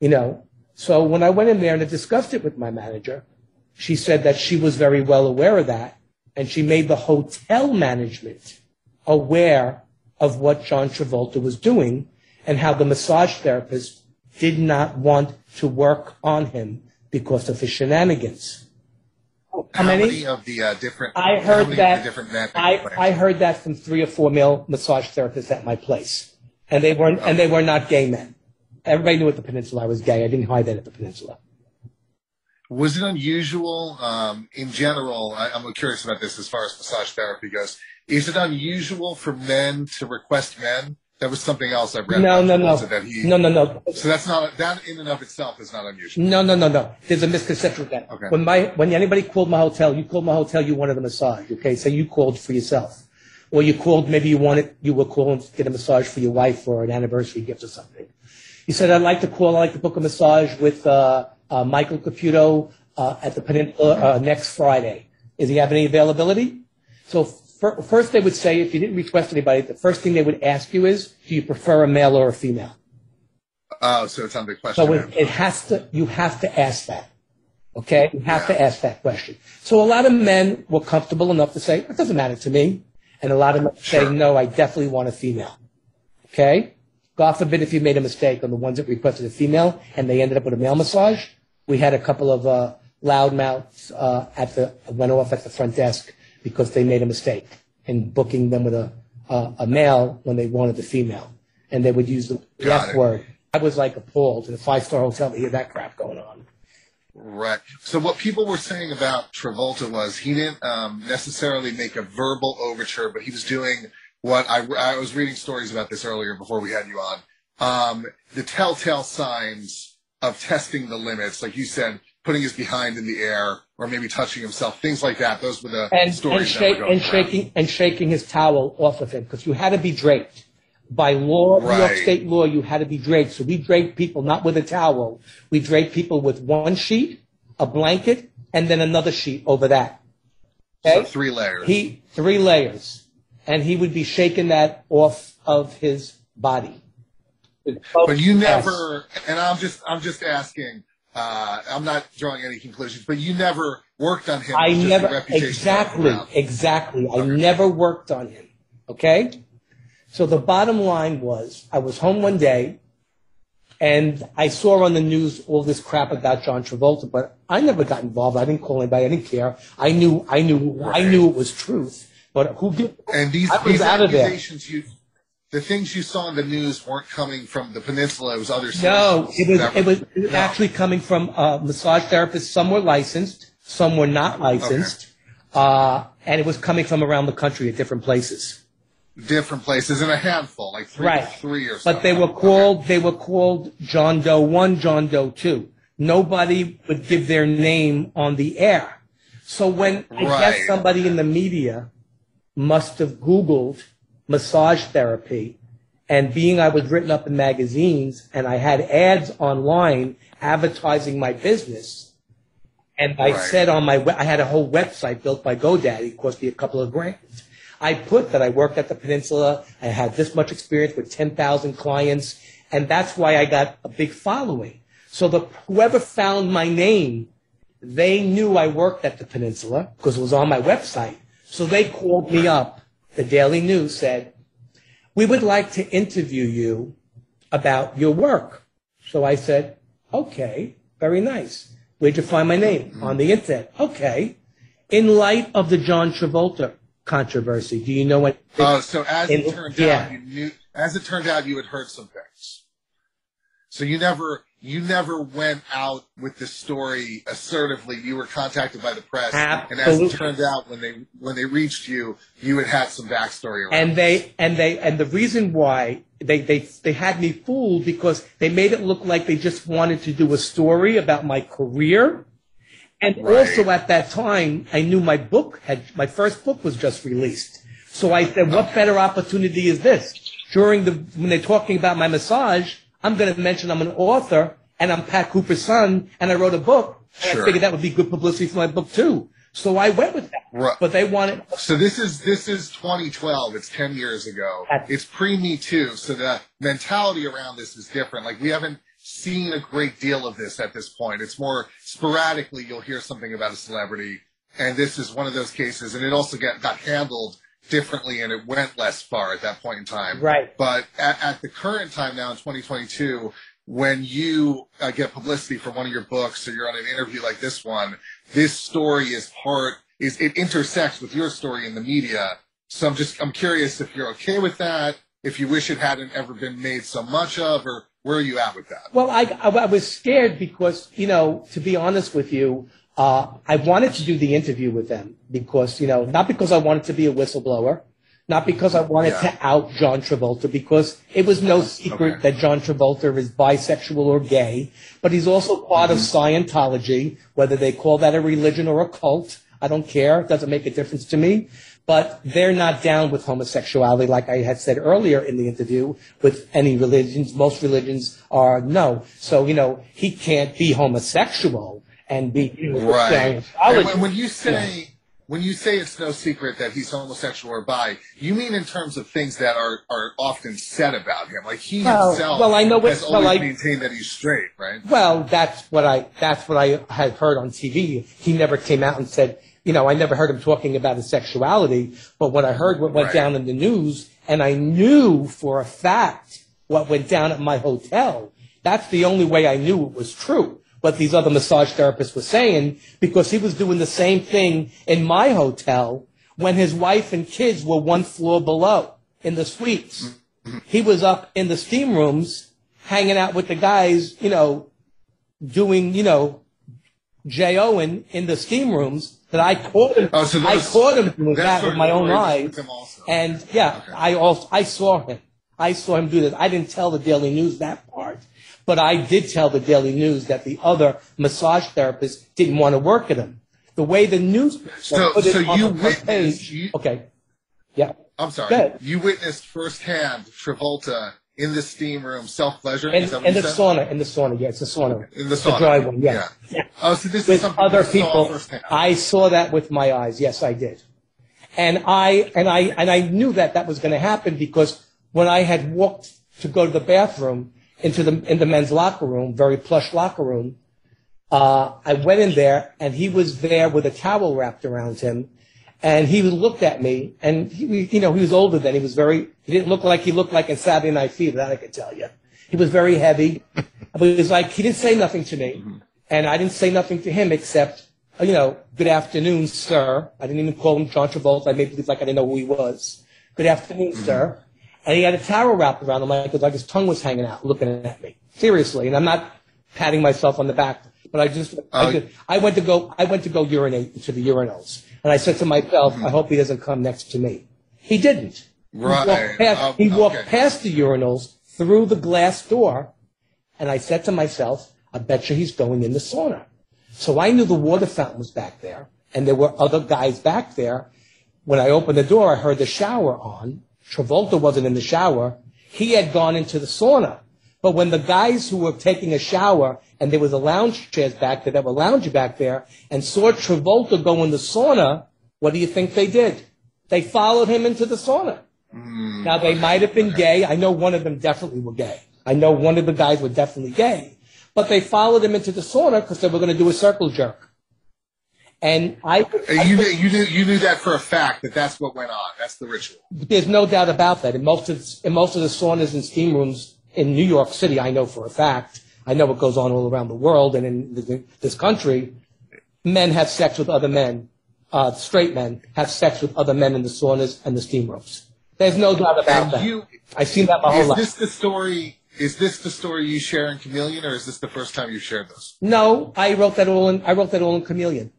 [SPEAKER 4] You know, so when I went in there and I discussed it with my manager, she said that she was very well aware of that and she made the hotel management aware of what John Travolta was doing and how the massage therapist did not want to work on him because of his shenanigans.
[SPEAKER 3] How, many? of the uh, different?
[SPEAKER 4] I heard that.
[SPEAKER 3] different
[SPEAKER 4] I,
[SPEAKER 3] plans?
[SPEAKER 4] I heard that from three or four male massage therapists at my place, and they weren't and they were not gay men. Everybody knew at the Peninsula I was gay. I didn't hide that at the Peninsula.
[SPEAKER 3] Was it unusual um, in general? I, I'm curious about this as far as massage therapy goes. Is it unusual for men to request men? That was something else I read.
[SPEAKER 4] No,
[SPEAKER 3] about
[SPEAKER 4] no, no,
[SPEAKER 3] That he,
[SPEAKER 4] no, no, no,
[SPEAKER 3] So that's not that in and of itself is not unusual.
[SPEAKER 4] no, no, no, no. There's a misconception that.
[SPEAKER 3] Okay.
[SPEAKER 4] When my when anybody called my hotel, you called my hotel, you wanted a massage. Okay, so you called for yourself, or you called maybe you wanted you were calling to get a massage for your wife for an anniversary gift or something. You said I'd like to call, I'd like to book a massage with uh, uh, Michael Caputo uh, at the Peninsula uh, next Friday. Does he have any availability? So first they would say, if you didn't request anybody, the first thing they would ask you is, do you prefer a male or a female?
[SPEAKER 3] Oh, so it's on the question.
[SPEAKER 4] So it, it has to, you have to ask that. Okay? You have to ask that question. So a lot of men were comfortable enough to say, it doesn't matter to me. And a lot of men say, no, I definitely want a female. Okay? God forbid if you made a mistake on the ones that requested a female and they ended up with a male massage. We had a couple of uh, loudmouths uh, at the went off at the front desk because they made a mistake in booking them with a uh, a male when they wanted the female, and they would use the
[SPEAKER 3] Got
[SPEAKER 4] F
[SPEAKER 3] it.
[SPEAKER 4] word. I was like appalled in a five star hotel to hear that crap going on.
[SPEAKER 3] Right. So what people were saying about Travolta was he didn't um, necessarily make a verbal overture, but he was doing what I, I was reading stories about this earlier before we had you on. Um, the telltale signs of testing the limits, like you said, putting his behind in the air or maybe touching himself, things like that. Those were the
[SPEAKER 4] and,
[SPEAKER 3] stories
[SPEAKER 4] and,
[SPEAKER 3] that
[SPEAKER 4] shake, and shaking and shaking his towel off of him because you had to be draped. By law, New York State law, you had to be draped. So we draped people not with a towel. We draped people with one sheet, a blanket, and then another sheet over that.
[SPEAKER 3] So three layers.
[SPEAKER 4] He three layers, and he would be shaking that off of his body.
[SPEAKER 3] but you never, and I'm just, I'm just asking, Uh, I'm not drawing any conclusions, but you never worked on him.
[SPEAKER 4] I
[SPEAKER 3] It was just
[SPEAKER 4] never exactly exactly. I never worked on him. Okay, so the bottom line was I was home one day, and I saw on the news all this crap about John Travolta, but I never got involved. I didn't call anybody. I didn't care. I knew I knew I knew it was truth, but who did?
[SPEAKER 3] And these,
[SPEAKER 4] I was
[SPEAKER 3] these
[SPEAKER 4] out of there.
[SPEAKER 3] The things you saw in the news weren't coming from the peninsula. It was other.
[SPEAKER 4] No, it was it was, it was
[SPEAKER 3] No.
[SPEAKER 4] actually coming from uh, massage therapists. Some were licensed, some were not licensed, uh, and it was coming from around the country at different places.
[SPEAKER 3] different places in a handful, like three,
[SPEAKER 4] Right.
[SPEAKER 3] three or so.
[SPEAKER 4] But they were called they were called John Doe one, John Doe two. Nobody would give their name on the air. So when I guess somebody in the media must have Googled massage therapy, and being I was written up in magazines and I had ads online advertising my business, and I
[SPEAKER 3] Right.
[SPEAKER 4] said on my I had a whole website built by GoDaddy, cost me a couple of grand. I put that I worked at the Peninsula, I had this much experience with 10,000 clients, and that's why I got a big following. So the whoever found my name, they knew I worked at the Peninsula because it was on my website. So they called me up. The Daily News said, "We would like to interview you about your work." So I said, "Okay, very nice. Where'd you find my name? Mm-hmm. On the internet. Okay. In light of the John Travolta controversy, do you know what?
[SPEAKER 3] Oh, so as it turned
[SPEAKER 4] yeah.
[SPEAKER 3] out, you knew. As it turned out, you had heard some things. So you never, you never went out with the story assertively. You were contacted by the press, and as it turned out, when they when they reached you, you had had some backstory around.
[SPEAKER 4] and they and they and the reason why they they they had me fooled because they made it look like they just wanted to do a story about my career and
[SPEAKER 3] Right.
[SPEAKER 4] also at that time i knew my book had my first book was just released so i said what better opportunity is this during the when they're talking about my massage i'm going to mention i'm an author and i'm pat cooper's son and i wrote a book and
[SPEAKER 3] Sure.
[SPEAKER 4] i figured that would be good publicity for my book too so i went with that
[SPEAKER 3] Right.
[SPEAKER 4] but they wanted
[SPEAKER 3] So this is this is 2012. It's 10 years ago. It's pre Me Too. So the mentality around this is different. Like we haven't seen a great deal of this at this point. It's more sporadically you'll hear something about a celebrity, and this is one of those cases. And it also got got handled differently, and it went less far at that point in time.
[SPEAKER 4] Right.
[SPEAKER 3] But at, at the current time now in 2022, when you uh, get publicity for one of your books or you're on an interview like this one, this story is part is it intersects with your story in the media. So I'm just I'm curious if you're okay with that, if you wish it hadn't ever been made so much of, or where are you at with that?
[SPEAKER 4] Well, I, I, I was scared because, you know, to be honest with you, uh, I wanted to do the interview with them because, you know, not because I wanted to be a whistleblower, not because I wanted
[SPEAKER 3] Yeah.
[SPEAKER 4] to out John Travolta, because it was no secret
[SPEAKER 3] Okay.
[SPEAKER 4] that John Travolta is bisexual or gay, but he's also part of Scientology, whether they call that a religion or a cult. I don't care. It doesn't make a difference to me. But they're not down with homosexuality, like I had said earlier in the interview, with any religions. Most religions are no. So, you know, he can't be homosexual and be you know,
[SPEAKER 3] Right. And
[SPEAKER 4] Scientology.
[SPEAKER 3] when, when you say when you say it's no secret that he's homosexual or bi, you mean in terms of things that are, are often said about him. Like he
[SPEAKER 4] Well-
[SPEAKER 3] himself
[SPEAKER 4] well, I know what-
[SPEAKER 3] has
[SPEAKER 4] well, I-
[SPEAKER 3] maintained that he's straight, right?
[SPEAKER 4] Well, that's what I that's what I had heard on TV. He never came out and said, you know, I never heard him talking about his sexuality, but what I heard what went
[SPEAKER 3] Right.
[SPEAKER 4] down in the news, and I knew for a fact what went down at my hotel. That's the only way I knew it was true. What these other massage therapists were saying, because he was doing the same thing in my hotel when his wife and kids were one floor below in the suites. He was up in the steam rooms hanging out with the guys, you know, doing, you know, J.O. Owen in the steam rooms that I caught him.
[SPEAKER 3] Oh, so
[SPEAKER 4] I caught him doing
[SPEAKER 3] that
[SPEAKER 4] with my own eyes.
[SPEAKER 3] with.
[SPEAKER 4] And yeah,
[SPEAKER 3] Okay.
[SPEAKER 4] I also, I saw him. I saw him do this. I didn't tell the Daily News that part, but I did tell the Daily News that the other massage therapists didn't want to work with him. The way the news
[SPEAKER 3] So-
[SPEAKER 4] put it
[SPEAKER 3] so
[SPEAKER 4] on
[SPEAKER 3] you
[SPEAKER 4] the
[SPEAKER 3] witnessed-
[SPEAKER 4] page.
[SPEAKER 3] you-
[SPEAKER 4] okay. Yeah.
[SPEAKER 3] I'm sorry. You witnessed firsthand Travolta in the steam room, self pleasure.
[SPEAKER 4] In, in the sauna, in the sauna, yeah, it's a sauna.
[SPEAKER 3] In the sauna.
[SPEAKER 4] dry one, yeah.
[SPEAKER 3] Yeah. Oh, so this is
[SPEAKER 4] with
[SPEAKER 3] something
[SPEAKER 4] other
[SPEAKER 3] saw
[SPEAKER 4] people.
[SPEAKER 3] firsthand.
[SPEAKER 4] I saw that with my eyes. Yes, I did. And I and I and I knew that that was going to happen because when I had walked to go to the bathroom into the in the men's locker room, very plush locker room, uh, I went in there and he was there with a towel wrapped around him. And he looked at me and he, you know, he was older then. He was very, he didn't look like he looked like in Saturday Night Fever, that I can tell you. He was very heavy, but he was like, he didn't say nothing to me. And I didn't say nothing to him except, you know, good afternoon, sir. I didn't even call him John Travolta. I made believe like I didn't know who he was. Good afternoon, sir. And he had a towel wrapped around him like, like his tongue was hanging out, looking at me. Seriously. And I'm not patting myself on the back, but I just, I,
[SPEAKER 3] Oh.
[SPEAKER 4] just I went to go, I went to go urinate into the urinals. And I said to myself, I hope he doesn't come next to me. He didn't. He
[SPEAKER 3] Right.
[SPEAKER 4] walked past,
[SPEAKER 3] Oh,
[SPEAKER 4] he walked
[SPEAKER 3] okay.
[SPEAKER 4] past the urinals through the glass door. And I said to myself, I bet you he's going in the sauna. So I knew the water fountain was back there and there were other guys back there. When I opened the door, I heard the shower on. Travolta wasn't in the shower. He had gone into the sauna. But when the guys who were taking a shower and there was a lounge chairs back there that were lounging back there and saw Travolta go in the sauna, what do you think they did? They followed him into the sauna. Hmm. Now they might have been gay. I know one of them definitely were gay. I know one of the guys were definitely gay. But they followed him into the sauna because they were going to do a circle jerk. And I,
[SPEAKER 3] Uh, You, knew- you knew you knew that for a fact that that's what went on. That's the ritual.
[SPEAKER 4] there's no doubt about that. In most of in most of the saunas and steam rooms in New York City, I know for a fact. I know what goes on all around the world and in th- this country. Men have sex with other men. Uh, straight men have sex with other men in the saunas and the steam rooms. There's no doubt about
[SPEAKER 3] And
[SPEAKER 4] that.
[SPEAKER 3] you
[SPEAKER 4] I've seen that my whole
[SPEAKER 3] is this the story? Is this the story you share in Chameleon, or is this the first time you've shared this?
[SPEAKER 4] No, I wrote that all in. I wrote that all in Chameleon.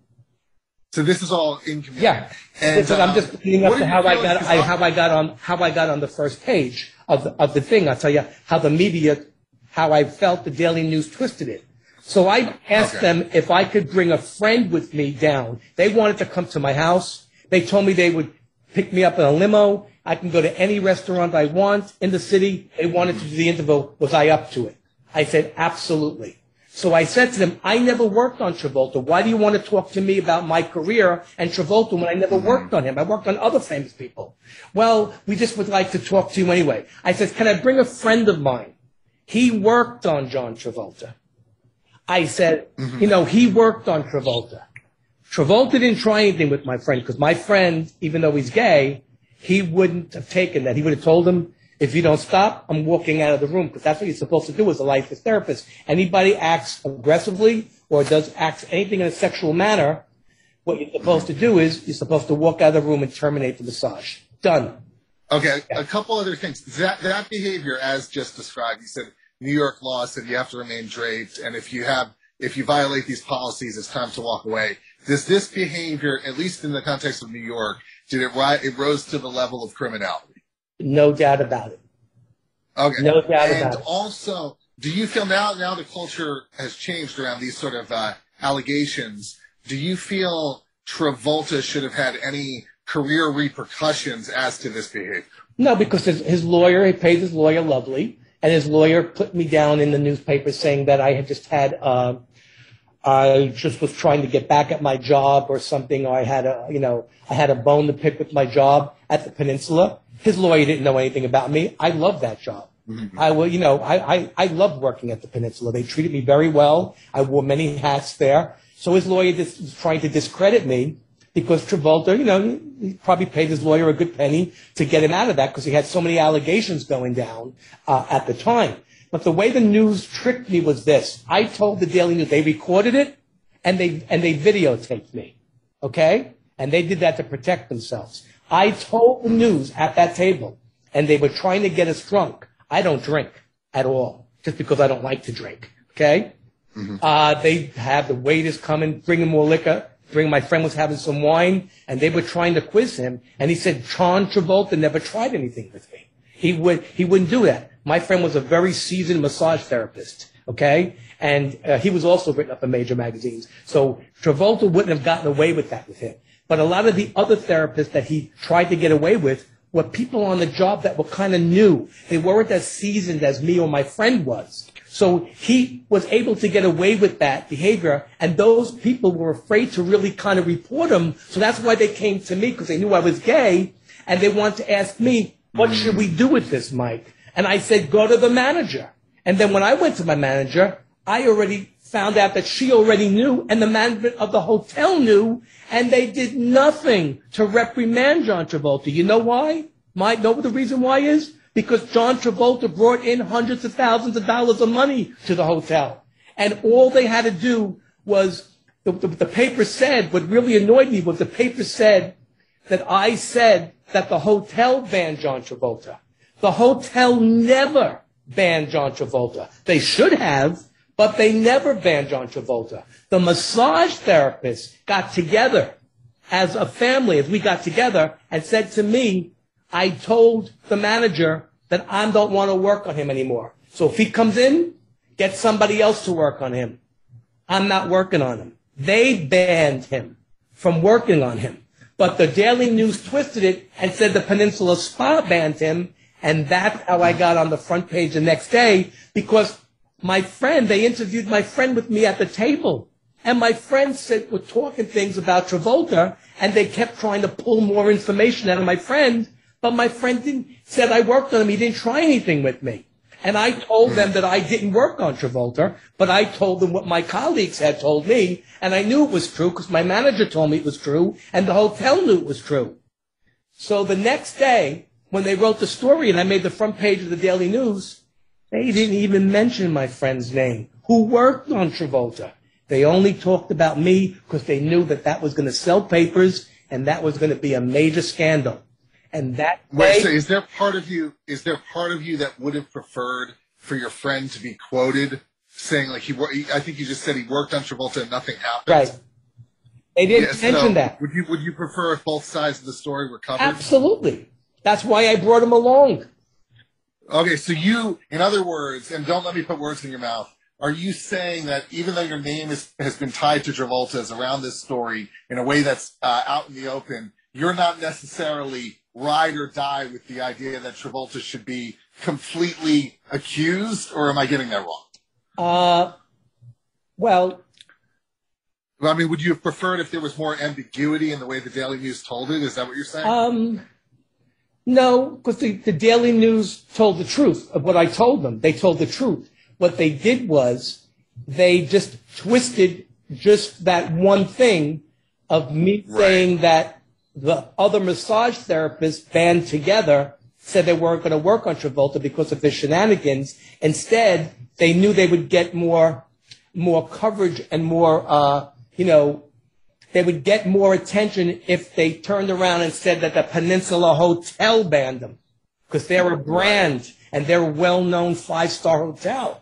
[SPEAKER 3] So this is all in.
[SPEAKER 4] Yeah,
[SPEAKER 3] And,
[SPEAKER 4] Listen, I'm
[SPEAKER 3] um,
[SPEAKER 4] just leading up to how I got? I, how I got on how I got on the first page of the of the thing. I'll tell you how the media, how I felt the Daily News twisted it. So I asked
[SPEAKER 3] Okay.
[SPEAKER 4] them if I could bring a friend with me down. They wanted to come to my house. They told me they would pick me up in a limo. I can go to any restaurant I want in the city. They wanted to do the interview. Was I up to it? I said, absolutely. So I said to them, I never worked on Travolta. Why do you want to talk to me about my career and Travolta when I never mm-hmm. worked on him? I worked on other famous people. Well, we just would like to talk to you anyway. I said, can I bring a friend of mine? He worked on John Travolta. I said, mm-hmm. you know, he worked on Travolta. Travolta didn't try anything with my friend because my friend, even though he's gay, he wouldn't have taken that. He would have told him, if you don't stop, I'm walking out of the room because that's what you're supposed to do as a licensed therapist. Anybody acts aggressively or does acts anything in a sexual manner, what you're supposed to do is you're supposed to walk out of the room and terminate the massage. Done.
[SPEAKER 3] Okay, a couple other things. That that behavior, as just described, you said New York law said you have to remain draped, and if you have if you violate these policies, it's time to walk away. Does this behavior, at least in the context of New York, did it rise? It rose to the level of criminality.
[SPEAKER 4] No doubt about it.
[SPEAKER 3] Okay.
[SPEAKER 4] No doubt
[SPEAKER 3] and
[SPEAKER 4] about it.
[SPEAKER 3] also, do you feel now now the culture has changed around these sort of uh, allegations? Do you feel Travolta should have had any career repercussions as to this behavior?
[SPEAKER 4] No, because his, his lawyer, he paid his lawyer lovely, and his lawyer put me down in the newspaper saying that I had just had, uh, I just was trying to get back at my job or something, or I had a, you know, I had a bone to pick with my job at the Peninsula. His lawyer didn't know anything about me. I loved that job. I will, you know, I, I, I loved working at the Peninsula. They treated me very well. I wore many hats there. So his lawyer just was trying to discredit me because Travolta, you know, he- he probably paid his lawyer a good penny to get him out of that because he had so many allegations going down uh, at the time. But the way the news tricked me was this: I told the Daily News they recorded it and they and they videotaped me, okay, and they did that to protect themselves. I told the news at that table, and they were trying to get us drunk. I don't drink at all, just because I don't like to drink, okay. Uh, they have the waiters come and bring him more liquor. Bring my friend was having some wine, and they were trying to quiz him. And he said, "John Travolta never tried anything with me. He would he wouldn't do that." My friend was a very seasoned massage therapist, okay, and uh, he was also written up in major magazines. So Travolta wouldn't have gotten away with that with him. But a lot of the other therapists that he tried to get away with were people on the job that were kind of new. They weren't as seasoned as me or my friend was. So he was able to get away with that behavior, and those people were afraid to really kind of report him. So that's why they came to me because they knew I was gay, and they wanted to ask me, "What should we do with this, Mike?" And I said, "Go to the manager." And then when I went to my manager, I already found out that she already knew and the management of the hotel knew and they did nothing to reprimand John Travolta. You know why? Might know what the reason why is? Because John Travolta brought in hundreds of thousands of dollars of money to the hotel. And all they had to do was, the, the, the paper said, what really annoyed me was the paper said that I said that the hotel banned John Travolta. The hotel never banned John Travolta. They should have, but they never banned John Travolta. The massage therapists got together as a family, as we got together, and said to me, I told the manager that I don't want to work on him anymore. So if he comes in, get somebody else to work on him. I'm not working on him. They banned him from working on him. But the Daily News twisted it and said the Peninsula Spa banned him. And that's how I got on the front page the next day because my friend, they interviewed my friend with me at the table. And my friend said, were talking things about Travolta and they kept trying to pull more information out of my friend. But my friend didn't, said I worked on him. He didn't try anything with me. And I told them that I didn't work on Travolta, but I told them what my colleagues had told me, and I knew it was true because my manager told me it was true, and the hotel knew it was true. So the next day, when they wrote the story and I made the front page of the Daily News, they didn't even mention my friend's name, who worked on Travolta. They only talked about me because they knew that that was going to sell papers and that was going to be a major scandal. And that
[SPEAKER 3] Wait,
[SPEAKER 4] day,
[SPEAKER 3] so is there part of you? Is there part of you that would have preferred for your friend to be quoted saying like he? I think you just said he worked on Travolta and nothing happened.
[SPEAKER 4] right? They didn't
[SPEAKER 3] Yeah, so
[SPEAKER 4] mention that.
[SPEAKER 3] Would you Would you prefer if both sides of the story were covered?
[SPEAKER 4] Absolutely. That's why I brought him along.
[SPEAKER 3] Okay, so you, in other words, and don't let me put words in your mouth. Are you saying that even though your name is, has been tied to Travolta's around this story in a way that's uh, out in the open, you're not necessarily ride or die with the idea that Travolta should be completely accused, or am I getting that wrong?
[SPEAKER 4] Uh, well,
[SPEAKER 3] I mean, would you have preferred if there was more ambiguity in the way the Daily News told it? Is that what you're saying?
[SPEAKER 4] um, no, because the, the Daily News told the truth of what I told them. They told the truth. What they did was they just twisted just that one thing of me
[SPEAKER 3] Right.
[SPEAKER 4] saying that the other massage therapists band together said they weren't going to work on Travolta because of his shenanigans. Instead, they knew they would get more, more coverage and more, uh, you know, they would get more attention if they turned around and said that the Peninsula Hotel banned them because they're a brand and they're a well-known five-star hotel.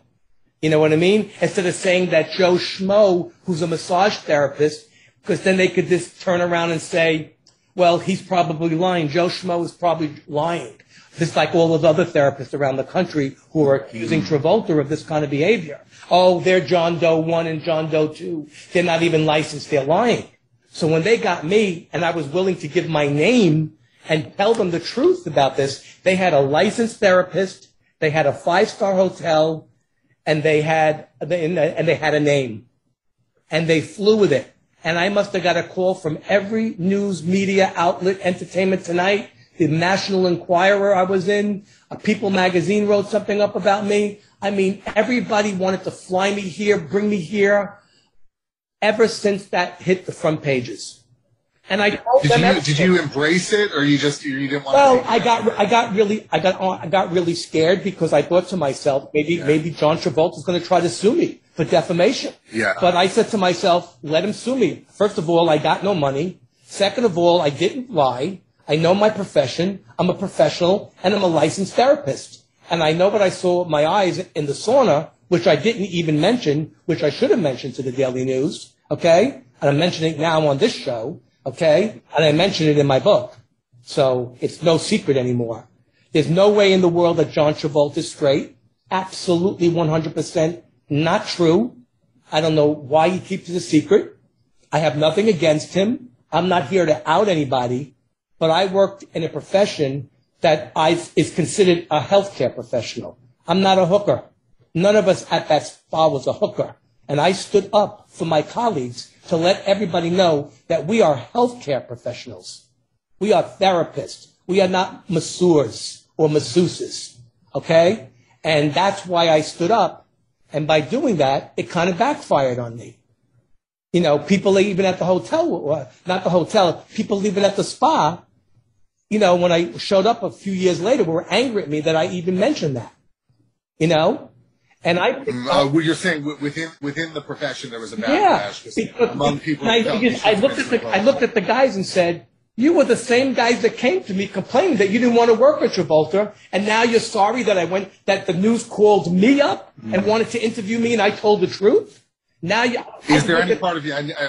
[SPEAKER 4] You know what I mean? Instead of saying that Joe Schmo, who's a massage therapist, because then they could just turn around and say, well, he's probably lying. Joe Schmo is probably lying. Just like all of the other therapists around the country who are accusing Travolta of this kind of behavior. Oh, they're John Doe 1 and John Doe 2. They're not even licensed. They're lying. So when they got me and I was willing to give my name and tell them the truth about this, they had a licensed therapist, they had a five-star hotel, and they had uh, and they had a name, and they flew with it. And I must have got a call from every news media outlet, Entertainment Tonight, the National Enquirer I was in, a People magazine wrote something up about me. I mean, everybody wanted to fly me here, bring me here, ever since that hit the front pages. And I told
[SPEAKER 3] did
[SPEAKER 4] them
[SPEAKER 3] you. Did you embrace it, or you just you didn't want?
[SPEAKER 4] Well,
[SPEAKER 3] to
[SPEAKER 4] I got, I got really, I got, I got really scared because I thought to myself, maybe, maybe John Travolta is going to try to sue me for defamation.
[SPEAKER 3] Yeah.
[SPEAKER 4] But I said to myself, let him sue me. First of all, I got no money. Second of all, I didn't lie. I know my profession. I'm a professional and I'm a licensed therapist. And I know what I saw with my eyes in the sauna, which I didn't even mention, which I should have mentioned to the Daily News. Okay. And I'm mentioning it now on this show. Okay. And I mentioned it in my book. So it's no secret anymore. There's no way in the world that John Travolta is straight. Absolutely 100% not true. I don't know why he keeps it a secret. I have nothing against him. I'm not here to out anybody, but I worked in a profession that I, is considered a healthcare professional. I'm not a hooker. None of us at that spa was a hooker. And I stood up for my colleagues to let everybody know that we are healthcare professionals. We are therapists. We are not masseurs or masseuses. Okay? And that's why I stood up And by doing that, it kind of backfired on me. You know, people even at the hotel, uh, not the hotel, people even at the spa, you know, when I showed up a few years later, were angry at me that I even mentioned that. You know? And I,
[SPEAKER 3] Mm, uh, well, you're saying within within the profession there was a
[SPEAKER 4] yeah, because
[SPEAKER 3] among people.
[SPEAKER 4] I, because I looked at the I looked at the guys and said, "You were the same guys that came to me complaining that you didn't want to work with Travolta, and now you're sorry that I went that the news called me up and wanted to interview me, and I told the truth. Now you
[SPEAKER 3] Is there any
[SPEAKER 4] at-
[SPEAKER 3] part of you? I, I,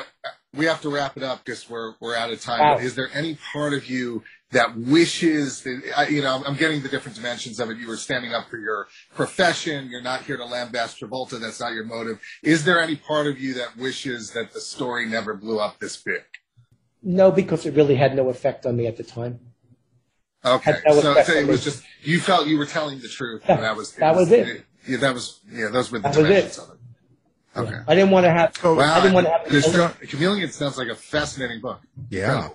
[SPEAKER 3] we have to wrap it up because we're we're out of time.
[SPEAKER 4] Wow.
[SPEAKER 3] But is there any part of you that wishes that I, you know? I'm getting the different dimensions of it. You were standing up for your profession. You're not here to lambast Travolta. That's not your motive. Is there any part of you that wishes that the story never blew up this big?
[SPEAKER 4] no, because it really had no effect on me at the time.
[SPEAKER 3] Okay,
[SPEAKER 4] That- that
[SPEAKER 3] so, so it was just you felt you were telling the truth.
[SPEAKER 4] Yeah,
[SPEAKER 3] and that was
[SPEAKER 4] that was it.
[SPEAKER 3] Yeah, that was yeah. Those were the
[SPEAKER 4] That
[SPEAKER 3] dimensions of it. Okay.
[SPEAKER 4] I didn't want to have.
[SPEAKER 2] Oh,
[SPEAKER 3] Wow.
[SPEAKER 4] I didn't want to have.
[SPEAKER 3] This Chameleon sounds like a fascinating book.
[SPEAKER 2] Yeah.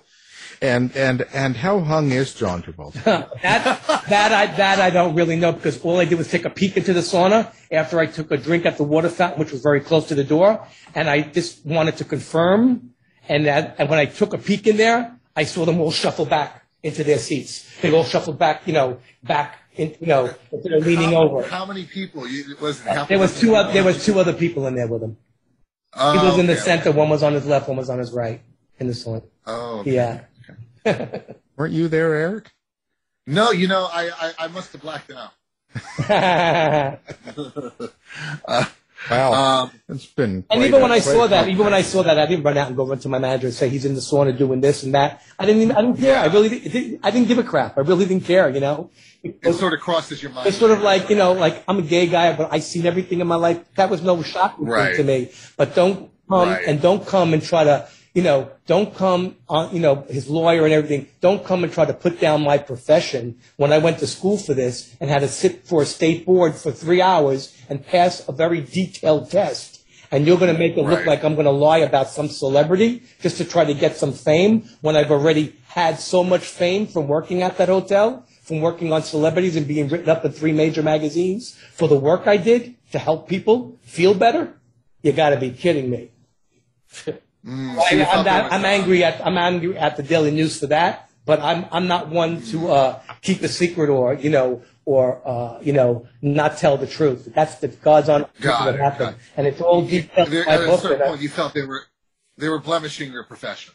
[SPEAKER 2] And and and how hung is John Travolta?
[SPEAKER 4] that that I that I don't really know because all I did was take a peek into the sauna after I took a drink at the water fountain, which was very close to the door, and I just wanted to confirm. And that and when I took a peek in there, I saw them all shuffle back into their seats. They all shuffled back, you know, back in, you know, instead of leaning
[SPEAKER 3] how,
[SPEAKER 4] over.
[SPEAKER 3] How many people? You, was it half
[SPEAKER 4] There was two.
[SPEAKER 3] them?
[SPEAKER 4] oth- There was two other people in there with him.
[SPEAKER 3] Oh,
[SPEAKER 4] He was in the
[SPEAKER 3] okay.
[SPEAKER 4] center. One was on his left. One was on his right in the sauna.
[SPEAKER 3] Oh, okay.
[SPEAKER 4] Yeah.
[SPEAKER 2] Weren't you there, Eric?
[SPEAKER 3] No, you know, I, I, I must have blacked out.
[SPEAKER 2] Wow.
[SPEAKER 3] Um,
[SPEAKER 2] it's been.
[SPEAKER 4] And even when I saw that, even when I saw that, I didn't run out and go run to my manager and say he's in the sauna doing this and that. I didn't even, I didn't care. I really didn't, I didn't give a crap. I really didn't care, you know?
[SPEAKER 3] it sort of crosses your mind.
[SPEAKER 4] It's sort of like, you know, like I'm a gay guy, but I've seen everything in my life. That was no shocking
[SPEAKER 3] Right.
[SPEAKER 4] thing to me. But don't come
[SPEAKER 3] Right.
[SPEAKER 4] and don't come and try to, you know, don't come on, you know, his lawyer and everything. Don't come and try to put down my profession when I went to school for this and had to sit for a state board for three hours and pass a very detailed test. And you're going to make it look
[SPEAKER 3] Right.
[SPEAKER 4] like I'm going to lie about some celebrity just to try to get some fame when I've already had so much fame from working at that hotel, from working on celebrities and being written up in three major magazines for the work I did to help people feel better. You got to be kidding me.
[SPEAKER 3] Mm,
[SPEAKER 4] I, am
[SPEAKER 3] felt
[SPEAKER 4] not, I'm angry at I'm angry at the Daily News for that, but I'm I'm not one to uh, keep a secret or you know or uh, you know not tell the truth. That's the God's on what happened,
[SPEAKER 3] it.
[SPEAKER 4] and it's all detailed
[SPEAKER 3] There,
[SPEAKER 4] my
[SPEAKER 3] at a certain
[SPEAKER 4] and I-
[SPEAKER 3] point, you felt they were they were blemishing your profession.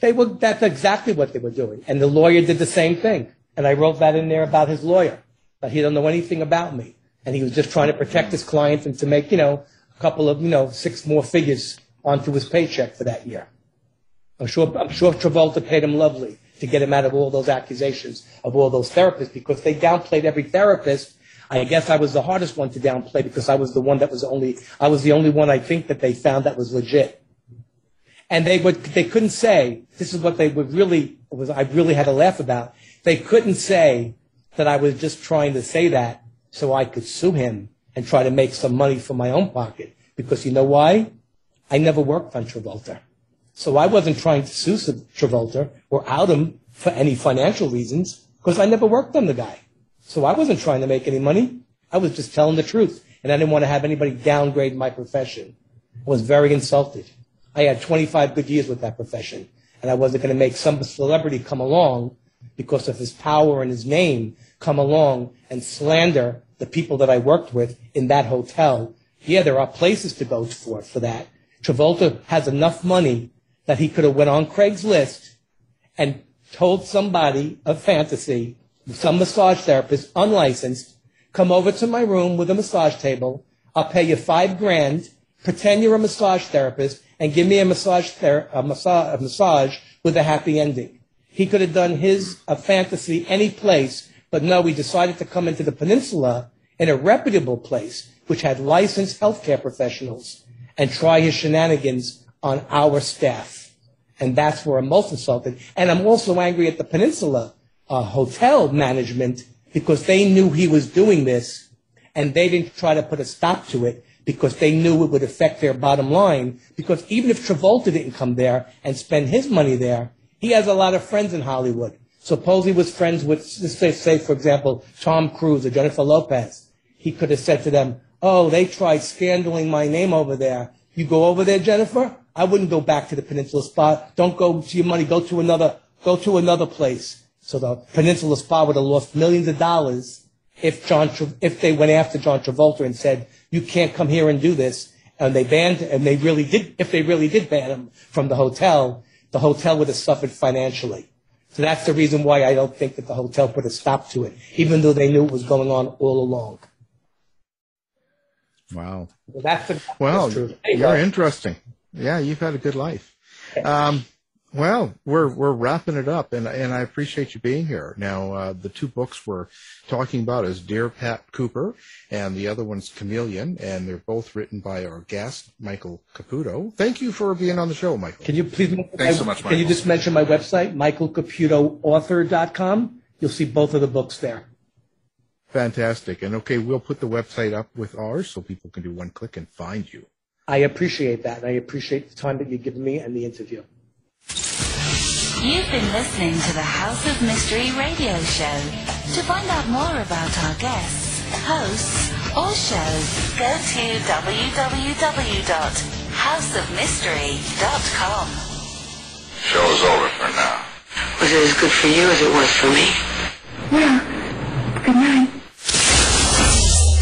[SPEAKER 4] They were, that's exactly what they were doing. And the lawyer did the same thing. And I wrote that in there about his lawyer, that he don't know anything about me. And he was just trying to protect his client and to make, you know, a couple of, you know, six more figures onto his paycheck for that year. I'm sure, I'm sure Travolta paid him lovely to get him out of all those accusations of all those therapists because they downplayed every therapist. I guess I was the hardest one to downplay because I was the one that was only, I was the only one I think that they found that was legit and they would they couldn't say this is what they would really was I really had to laugh about. They couldn't say that I was just trying to say that so I could sue him and try to make some money from my own pocket because you know why? I never worked on Travolta. So I wasn't trying to sue Travolta or out him for any financial reasons because I never worked on the guy. So I wasn't trying to make any money. I was just telling the truth. And I didn't want to have anybody downgrade my profession. I was very insulted. I had 25 good years with that profession. And I wasn't going to make some celebrity come along because of his power and his name come along and slander the people that I worked with in that hotel. Yeah, there are places to go for for that. Travolta has enough money that he could have went on Craigslist and told somebody of fantasy, some massage therapist, unlicensed, come over to my room with a massage table. I'll pay you five grand. Pretend you're a massage therapist and give me a massage, ther- a a massage with a happy ending. He could have done his a fantasy any place, but no, he decided to come into the peninsula in a reputable place, which had licensed healthcare professionals, and try his shenanigans on our staff. And that's where I'm most insulted. And I'm also angry at the Peninsula uh, hotel management because they knew he was doing this and they didn't try to put a stop to it because they knew it would affect their bottom line. Because even if Travolta didn't come there and spend his money there, he has a lot of friends in Hollywood. Suppose he was friends with, say, say for example, Tom Cruise or Jennifer Lopez. He could have said to them, oh, they tried scandaling my name over there. You go over there, Jennifer? I wouldn't go back to the Peninsula Spa. Don't go to your money. Go to another, go to another place. So the Peninsula Spa would have lost millions of dollars if John, if they went after John Travolta and said, you can't come here and do this. And they banned, and they really did, if they really did ban him from the hotel, the hotel would have suffered financially. So that's the reason why I don't think that the hotel put a stop to it, even though they knew it was going on all along.
[SPEAKER 2] Wow.
[SPEAKER 4] Well, that's the
[SPEAKER 2] Well,
[SPEAKER 4] that's you
[SPEAKER 2] you're interesting. Yeah, you've had a good life. Um, well, we're we're wrapping it up, and and I appreciate you being here. Now, uh, the two books we're talking about is Dear Pat Cooper, and the other one's Chameleon, and they're both written by our guest Michael Caputo. Thank you for being on the show, Michael.
[SPEAKER 4] Can you please?
[SPEAKER 3] Thanks so much, Michael.
[SPEAKER 4] Can you just mention my website, michaelcaputoauthor.com? You'll see both of the books there.
[SPEAKER 2] Fantastic. And okay, we'll put the website up with ours so people can do one click and find you.
[SPEAKER 4] I appreciate that. and I appreciate the time that you've given me and the interview.
[SPEAKER 1] You've been listening to the House of Mystery radio show. To find out more about our guests, hosts, or shows, go to www.houseofmystery.com.
[SPEAKER 5] Show's over for now.
[SPEAKER 6] Was it as good for you as it was for me?
[SPEAKER 7] Yeah. Good night.